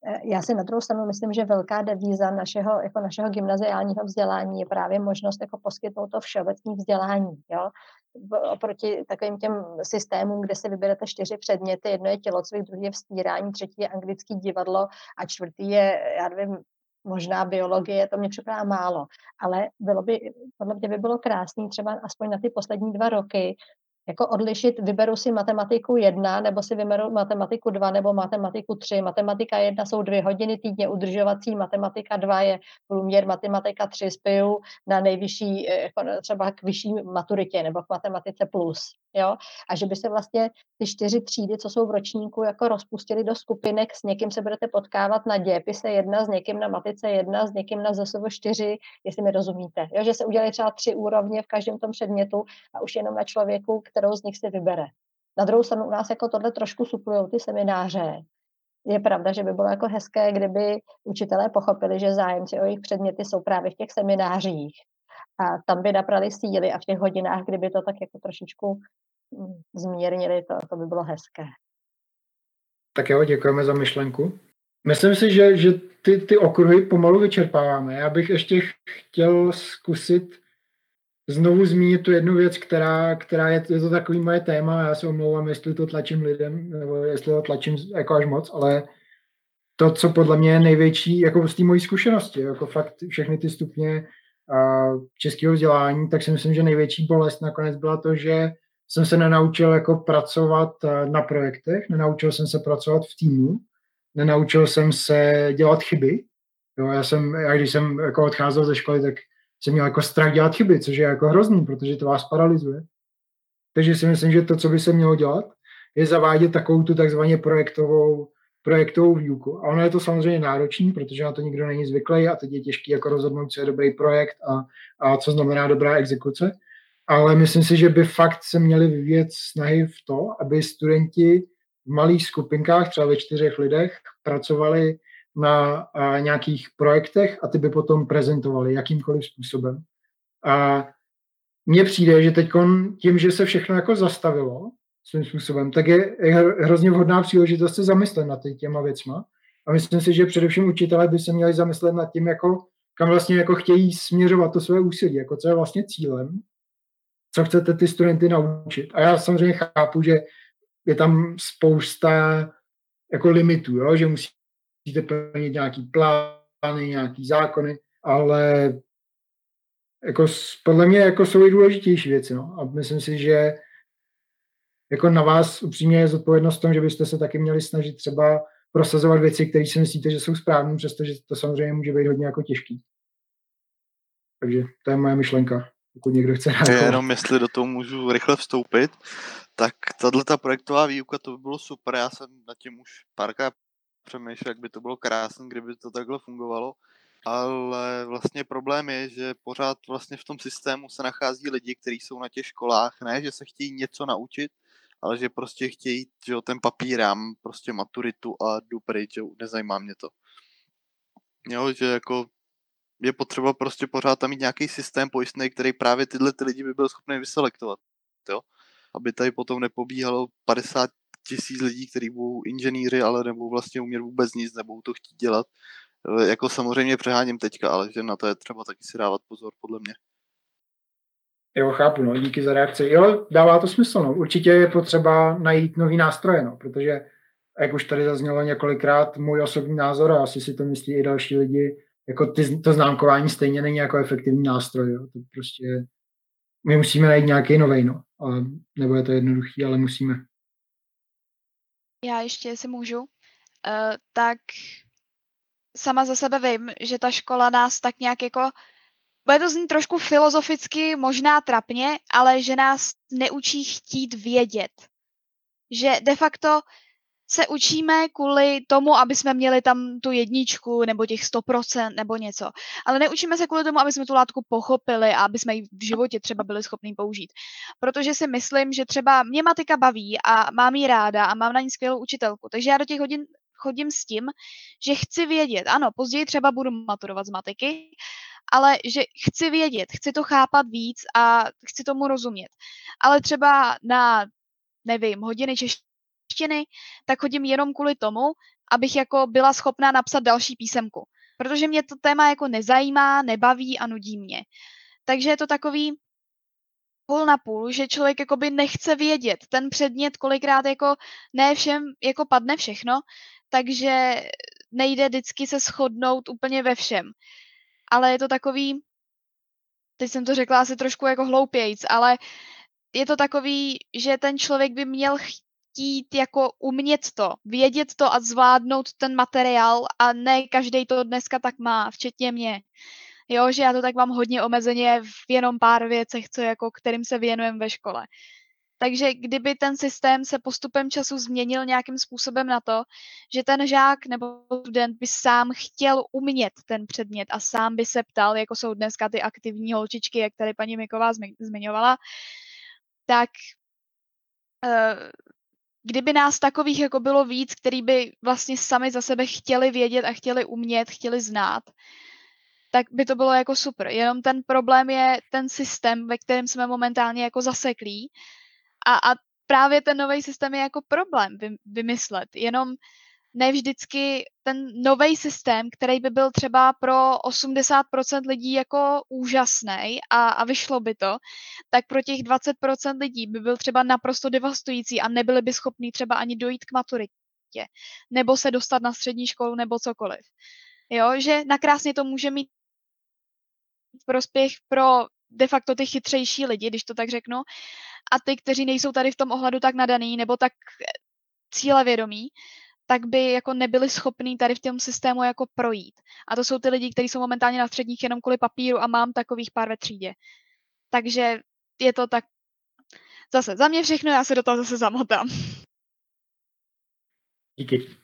Eh, já si na druhou stranu myslím, že velká devíza našeho, jako našeho gymnaziálního vzdělání je právě možnost jako poskytnout to všeobecné vzdělání. Jo? Oproti takovým těm systémům, kde si vyberete čtyři předměty, jedno je tělocvik, druhý je vztírání, třetí je anglický divadlo a čtvrtý je, já nevím, možná biologie, to mě připadá málo, ale bylo by, podle mě by bylo krásné třeba aspoň na ty poslední dva roky jako odlišit, vyberu si matematiku 1, nebo si vyberu matematiku 2, nebo matematiku 3. Matematika 1 jsou dvě hodiny týdně udržovací, matematika 2 je průměr, matematika 3 spiju na nejvyšší, eh, jako třeba k vyšší maturitě, nebo k matematice plus. Jo? A že by se vlastně ty čtyři třídy, co jsou v ročníku, jako rozpustili do skupinek, s někým se budete potkávat na dějepise 1, s někým na matice 1, s někým na ZSV 4, jestli mi rozumíte. Jo? Že se udělají třeba tři úrovně v každém tom předmětu a už jenom na člověku, kterou z nich si vybere. Na druhou stranu u nás jako tohle trošku suplují ty semináře. Je pravda, že by bylo jako hezké, kdyby učitelé pochopili, že zájemci o jejich předměty jsou právě v těch seminářích. A tam by naprali síly a v těch hodinách, kdyby to tak jako trošičku mm, zmírnili, to, to by bylo hezké. Tak jo, děkujeme za myšlenku. Myslím si, že, že ty, ty okruhy pomalu vyčerpáváme. Já bych ještě chtěl zkusit znovu zmínit tu jednu věc, která, která je, je to takový moje téma, já se omlouvám, jestli to tlačím lidem, nebo jestli to tlačím jako až moc, ale to, co podle mě je největší, jako z té mojí zkušenosti, jako fakt všechny ty stupně českého vzdělání, tak si myslím, že největší bolest nakonec byla to, že jsem se nenaučil jako pracovat na projektech, nenaučil jsem se pracovat v týmu, nenaučil jsem se dělat chyby. Jo, já jsem, já když jsem jako odcházel ze školy, tak jsem měl jako strach dělat chyby, což je jako hrozný, protože to vás paralyzuje. Takže si myslím, že to, co by se mělo dělat, je zavádět takovou tu takzvaně projektovou projektovou výuku. A ono je to samozřejmě náročný, protože na to nikdo není zvyklý a teď je těžký jako rozhodnout, co je dobrý projekt a, a co znamená dobrá exekuce. Ale myslím si, že by fakt se měly vyvíjet snahy v to, aby studenti v malých skupinkách, třeba ve čtyřech lidech, pracovali na a, nějakých projektech a ty by potom prezentovali jakýmkoliv způsobem. A mně přijde, že teď tím, že se všechno jako zastavilo svým způsobem, tak je hrozně vhodná příležitost se zamyslet nad těma věcma. A myslím si, že především učitelé by se měli zamyslet nad tím, jako, kam vlastně jako chtějí směřovat to své úsilí, jako co je vlastně cílem, co chcete ty studenty naučit. A já samozřejmě chápu, že je tam spousta jako limitů, jo? že musíte plnit nějaký plány, nějaký zákony, ale jako, podle mě jako jsou i důležitější věci. No. A myslím si, že jako na vás upřímně je zodpovědnost v tom, že byste se taky měli snažit třeba prosazovat věci, které si myslíte, že jsou správné, přestože to samozřejmě může být hodně jako těžký. Takže to je moje myšlenka, pokud někdo chce reagovat. Jenom jestli do toho můžu rychle vstoupit, tak tahle ta projektová výuka, to by bylo super, já jsem nad tím už párkrát přemýšlel, jak by to bylo krásné, kdyby to takhle fungovalo, ale vlastně problém je, že pořád vlastně v tom systému se nachází lidi, kteří jsou na těch školách, ne, že se chtějí něco naučit, ale že prostě chtějí, že ten papír, já mám prostě maturitu a jdu pryč, že nezajímá mě to. Jo, že jako je potřeba prostě pořád tam mít nějaký systém pojistný, který právě tyhle ty lidi by byl schopný vyselektovat. Jo? Aby tady potom nepobíhalo 50 tisíc lidí, kteří budou inženýři, ale nebudou vlastně umět vůbec nic, nebudou to chtít dělat. Jako samozřejmě přeháním teďka, ale že na to je třeba taky si dávat pozor, podle mě. Jo, chápu, no, díky za reakci. Jo, dává to smysl, no. Určitě je potřeba najít nový nástroje, no, protože, jak už tady zaznělo několikrát, můj osobní názor, a asi si to myslí i další lidi, jako ty, to známkování stejně není jako efektivní nástroj, jo. To prostě, my musíme najít nějaký nový, no. A, nebo je to jednoduchý, ale musíme. Já ještě, si můžu, uh, tak sama za sebe vím, že ta škola nás tak nějak jako bude to znít trošku filozoficky, možná trapně, ale že nás neučí chtít vědět. Že de facto se učíme kvůli tomu, aby jsme měli tam tu jedničku nebo těch 100% nebo něco. Ale neučíme se kvůli tomu, aby jsme tu látku pochopili a aby jsme ji v životě třeba byli schopni použít. Protože si myslím, že třeba mě matika baví a mám ji ráda a mám na ní skvělou učitelku. Takže já do těch hodin chodím s tím, že chci vědět. Ano, později třeba budu maturovat z matiky, ale že chci vědět, chci to chápat víc a chci tomu rozumět. Ale třeba na, nevím, hodiny češtiny, tak chodím jenom kvůli tomu, abych jako byla schopná napsat další písemku. Protože mě to téma jako nezajímá, nebaví a nudí mě. Takže je to takový půl na půl, že člověk jakoby nechce vědět. Ten předmět kolikrát jako ne všem jako padne všechno, takže nejde vždycky se shodnout úplně ve všem ale je to takový, teď jsem to řekla asi trošku jako hloupějc, ale je to takový, že ten člověk by měl chtít jako umět to, vědět to a zvládnout ten materiál a ne každý to dneska tak má, včetně mě. Jo, že já to tak mám hodně omezeně v jenom pár věcech, co jako, kterým se věnujem ve škole. Takže kdyby ten systém se postupem času změnil nějakým způsobem na to, že ten žák nebo student by sám chtěl umět ten předmět a sám by se ptal, jako jsou dneska ty aktivní holčičky, jak tady paní Miková zmiňovala, tak uh, kdyby nás takových jako bylo víc, který by vlastně sami za sebe chtěli vědět a chtěli umět, chtěli znát, tak by to bylo jako super. Jenom ten problém je ten systém, ve kterém jsme momentálně jako zaseklí a, a právě ten nový systém je jako problém vy, vymyslet. Jenom ne vždycky ten nový systém, který by byl třeba pro 80% lidí jako úžasný a, a vyšlo by to, tak pro těch 20% lidí by byl třeba naprosto devastující a nebyli by schopní třeba ani dojít k maturitě, nebo se dostat na střední školu, nebo cokoliv. Jo, že nakrásně to může mít prospěch pro de facto ty chytřejší lidi, když to tak řeknu, a ty, kteří nejsou tady v tom ohledu tak nadaný nebo tak cílevědomí, tak by jako nebyli schopní tady v tom systému jako projít. A to jsou ty lidi, kteří jsou momentálně na středních jenom kvůli papíru a mám takových pár ve třídě. Takže je to tak zase za mě všechno, já se do toho zase zamotám. Díky.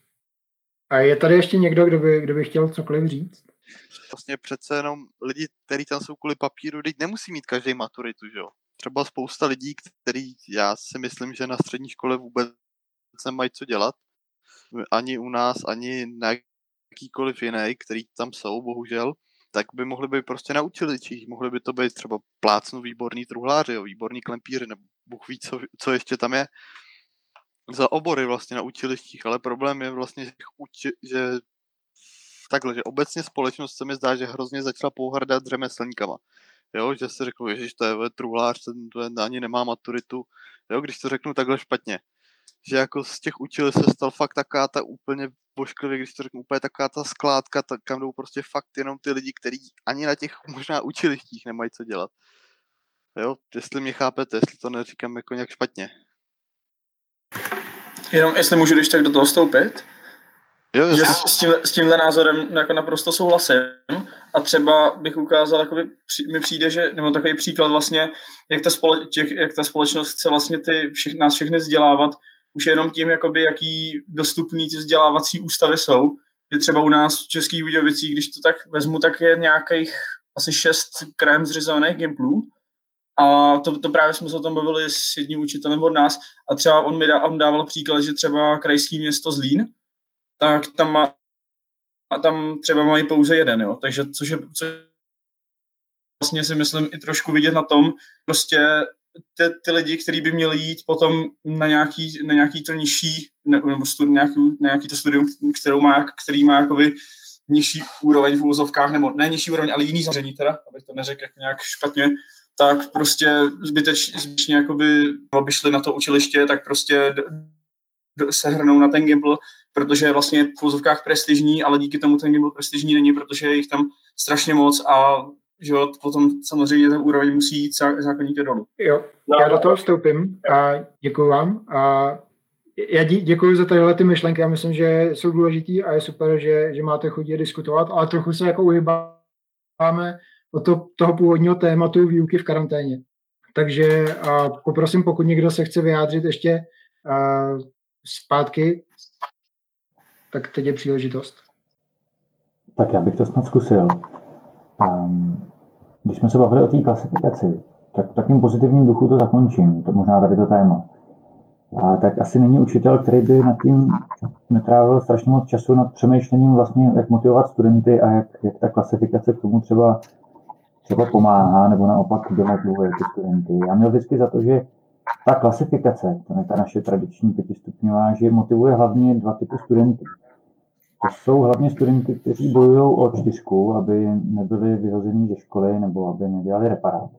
A je tady ještě někdo, kdo by, kdo by chtěl cokoliv říct? Vlastně přece jenom lidi, kteří tam jsou kvůli papíru, teď nemusí mít každý maturitu, že jo? Třeba spousta lidí, který já si myslím, že na střední škole vůbec nemají co dělat. Ani u nás, ani na jakýkoliv jiný, který tam jsou, bohužel, tak by mohli být prostě na učilištích. Mohli by to být třeba plácnu výborný truhláři, jo, výborný klempíři, nebo Bůh ví, co, co ještě tam je za obory vlastně na učilištích, ale problém je vlastně, že, uči, že takhle, že obecně společnost se mi zdá, že hrozně začala pouhrdat řemeslníkama. Jo, že si řeknu, že to je truhlář, ten, ten ani nemá maturitu, jo, když to řeknu takhle špatně. Že jako z těch učil se stal fakt taká ta úplně bošklivě, když to řeknu, úplně taká ta skládka, tak kam jdou prostě fakt jenom ty lidi, kteří ani na těch možná učilištích nemají co dělat. Jo, jestli mě chápete, jestli to neříkám jako nějak špatně. Jenom jestli můžu když tak do toho vstoupit, jo, že s, tím, s tímhle názorem jako naprosto souhlasím. A třeba bych ukázal, jakoby, mi přijde, že, nebo takový příklad vlastně, jak ta, spole, těch, jak ta společnost chce vlastně ty všech, nás všechny vzdělávat, už jenom tím, jakoby, jaký dostupný ty vzdělávací ústavy jsou. Je třeba u nás v Českých Budějovicích, když to tak vezmu, tak je nějakých asi šest krajem zřizovaných gimplů. A to, to právě jsme se o tom bavili s jedním učitelem od nás. A třeba on mi dá, on dával příklad, že třeba krajský město Zlín, tak tam má, a tam třeba mají pouze jeden, jo. Takže což je, co vlastně si myslím i trošku vidět na tom, prostě ty, ty lidi, kteří by měli jít potom na nějaký, na nějaký to nižší, ne, nebo studi, nějaký, na nějaký to studium, kterou má, který má jakoby nižší úroveň v úvozovkách, nebo ne nižší úroveň, ale jiný zařazení teda, abych to neřekl jako nějak špatně, tak prostě zbyteč, zbytečně jakoby, by šli na to učiliště, tak prostě se hrnou na ten gimbal, protože je vlastně v úzovkách prestižní, ale díky tomu ten gimbal prestižní není, protože je jich tam strašně moc a že jo, potom samozřejmě ten úroveň musí jít zákonitě dolů. Jo, já do toho vstoupím a děkuji vám. A já dí, děkuji za tyhle ty myšlenky, já myslím, že jsou důležitý a je super, že, že máte chodit diskutovat, ale trochu se jako uhybáme od to, toho původního tématu výuky v karanténě. Takže a poprosím, pokud někdo se chce vyjádřit ještě a, zpátky, tak teď je příležitost. Tak já bych to snad zkusil. Um, když jsme se bavili o té klasifikaci, tak v takovým pozitivním duchu to zakončím, to možná tady to téma. A tak asi není učitel, který by nad tím netrávil strašně moc času nad přemýšlením vlastně, jak motivovat studenty a jak, jak ta klasifikace k tomu třeba třeba pomáhá, nebo naopak demotivuje ty studenty. Já měl vždycky za to, že ta klasifikace, to je ta naše tradiční pětistupňová, že motivuje hlavně dva typy studentů. To jsou hlavně studenti, kteří bojují o čtyřku, aby nebyli vyhození ze školy nebo aby nedělali reparát.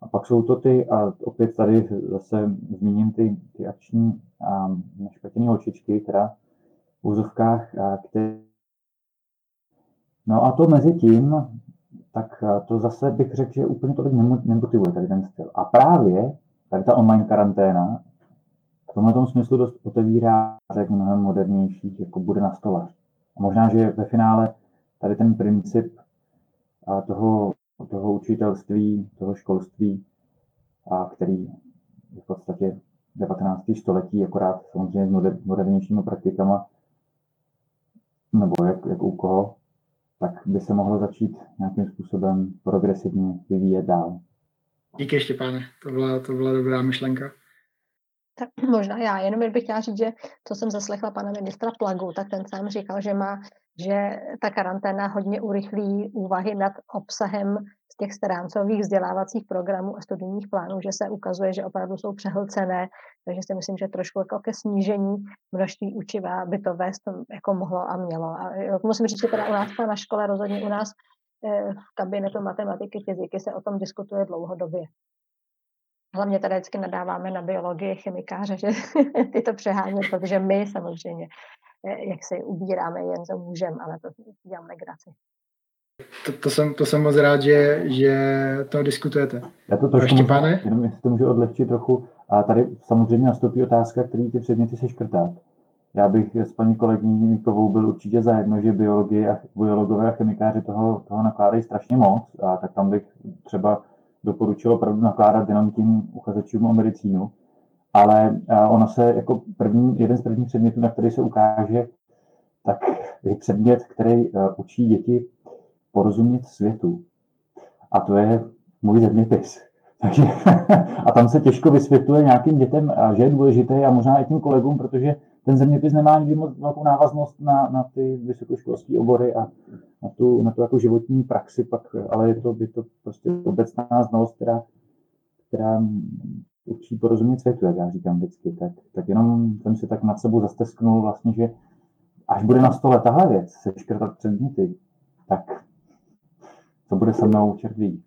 A pak jsou to ty, a opět tady zase zmíním ty, ty akční a nešpatěné holčičky, která v úzovkách, které No a to mezi tím, tak eh, to zase bych řekl, že úplně tolik nemotivuje tady ten styl. A právě tady ta online karanténa v tomhle tom smyslu dost otevírá řek mnohem modernějších, jako bude na stole. A možná, že ve finále tady ten princip a toho, toho učitelství, toho školství, a který je v podstatě 19. století, akorát samozřejmě s modernějšími praktikama, nebo jak, jak u koho, tak by se mohlo začít nějakým způsobem progresivně vyvíjet dál. Díky Štěpáne, to byla, to byla dobrá myšlenka. Tak možná já, jenom bych chtěla říct, že co jsem zaslechla pana ministra Plagu, tak ten sám říkal, že má, že ta karanténa hodně urychlí úvahy nad obsahem těch stráncových vzdělávacích programů a studijních plánů, že se ukazuje, že opravdu jsou přehlcené, takže si myslím, že trošku jako ke snížení množství učiva by to vést jako mohlo a mělo. A musím říct, že teda u nás na škole, rozhodně u nás eh, v kabinetu matematiky, fyziky se o tom diskutuje dlouhodobě. Hlavně tady vždycky nadáváme na biologii, chemikáře, že ty to přehání, protože my samozřejmě, eh, jak si ubíráme jen co můžeme, ale to dělám legraci. To, to, jsem, to jsem moc rád, že, že to diskutujete. Já to trošku můžu, jenom jestli to můžu odlehčit trochu. A tady samozřejmě nastoupí otázka, který ty předměty se škrtat. Já bych s paní kolegyní Míkovou byl určitě zajedno, že biologie a biologové a chemikáři toho, toho nakládají strašně moc. A tak tam bych třeba doporučil opravdu nakládat jenom tím uchazečům o medicínu. ale ona se jako první, jeden z prvních předmětů, na který se ukáže, tak je předmět, který učí děti porozumět světu. A to je můj zeměpis. Takže, a tam se těžko vysvětluje nějakým dětem, že je důležité a možná i tím kolegům, protože ten zeměpis nemá nikdy moc velkou návaznost na, na ty vysokoškolské obory a na tu, na tu jako životní praxi, pak, ale je to, je to prostě obecná znalost, která, která učí porozumět světu, jak já říkám vždycky. Tak, tak jenom jsem si tak nad sebou zastesknul vlastně, že až bude na stole tahle věc, seškrtat předměty, tak co bude se mnou červí.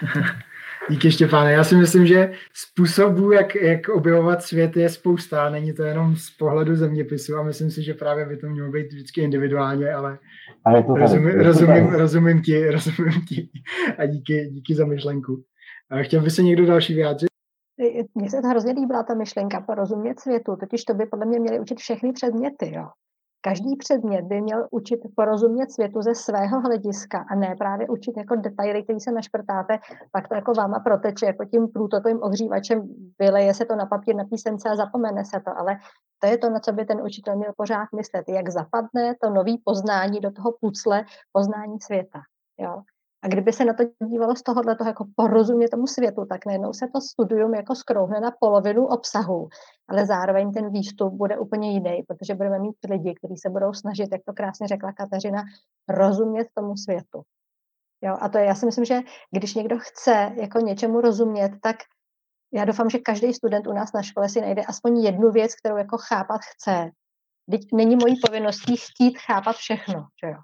Díky Štěpáne. Já si myslím, že způsobů, jak, jak objevovat svět, je spousta. Není to jenom z pohledu zeměpisu a myslím si, že právě by to mělo být vždycky individuálně, ale a je to tady, rozumím, je to rozumím, tady. rozumím, ti, rozumím ti a díky, díky za myšlenku. A chtěl by se někdo další vyjádřit? Mně se to hrozně líbila ta myšlenka porozumět světu, totiž to by podle mě měly učit všechny předměty. Jo. Každý předmět by měl učit porozumět světu ze svého hlediska a ne právě učit jako detaily, který se našprtáte, pak to jako váma proteče jako tím průtokovým ohřívačem, vyleje se to na papír, na písemce a zapomene se to, ale to je to, na co by ten učitel měl pořád myslet, jak zapadne to nový poznání do toho pucle poznání světa. Jo? A kdyby se na to dívalo z tohohle toho jako porozumě tomu světu, tak najednou se to studium jako skrouhne na polovinu obsahu, ale zároveň ten výstup bude úplně jiný, protože budeme mít lidi, kteří se budou snažit, jak to krásně řekla Kateřina, rozumět tomu světu. Jo, a to je, já si myslím, že když někdo chce jako něčemu rozumět, tak já doufám, že každý student u nás na škole si najde aspoň jednu věc, kterou jako chápat chce. Teď není mojí povinností chtít chápat všechno, že jo.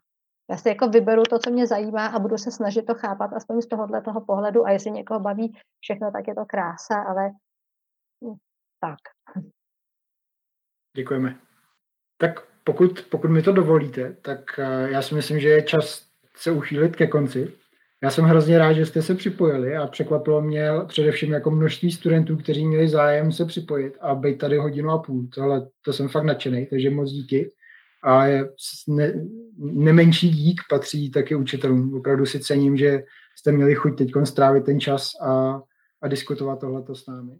Já si jako vyberu to, co mě zajímá a budu se snažit to chápat aspoň z tohohle toho pohledu a jestli někoho baví všechno, tak je to krása, ale hm, tak. Děkujeme. Tak pokud, pokud mi to dovolíte, tak uh, já si myslím, že je čas se uchýlit ke konci. Já jsem hrozně rád, že jste se připojili a překvapilo mě především jako množství studentů, kteří měli zájem se připojit a být tady hodinu a půl. Tohle, to jsem fakt nadšený, takže moc díky. A je ne, nemenší dík patří taky učitelům. Opravdu si cením, že jste měli chuť teď strávit ten čas a, a diskutovat tohleto s námi.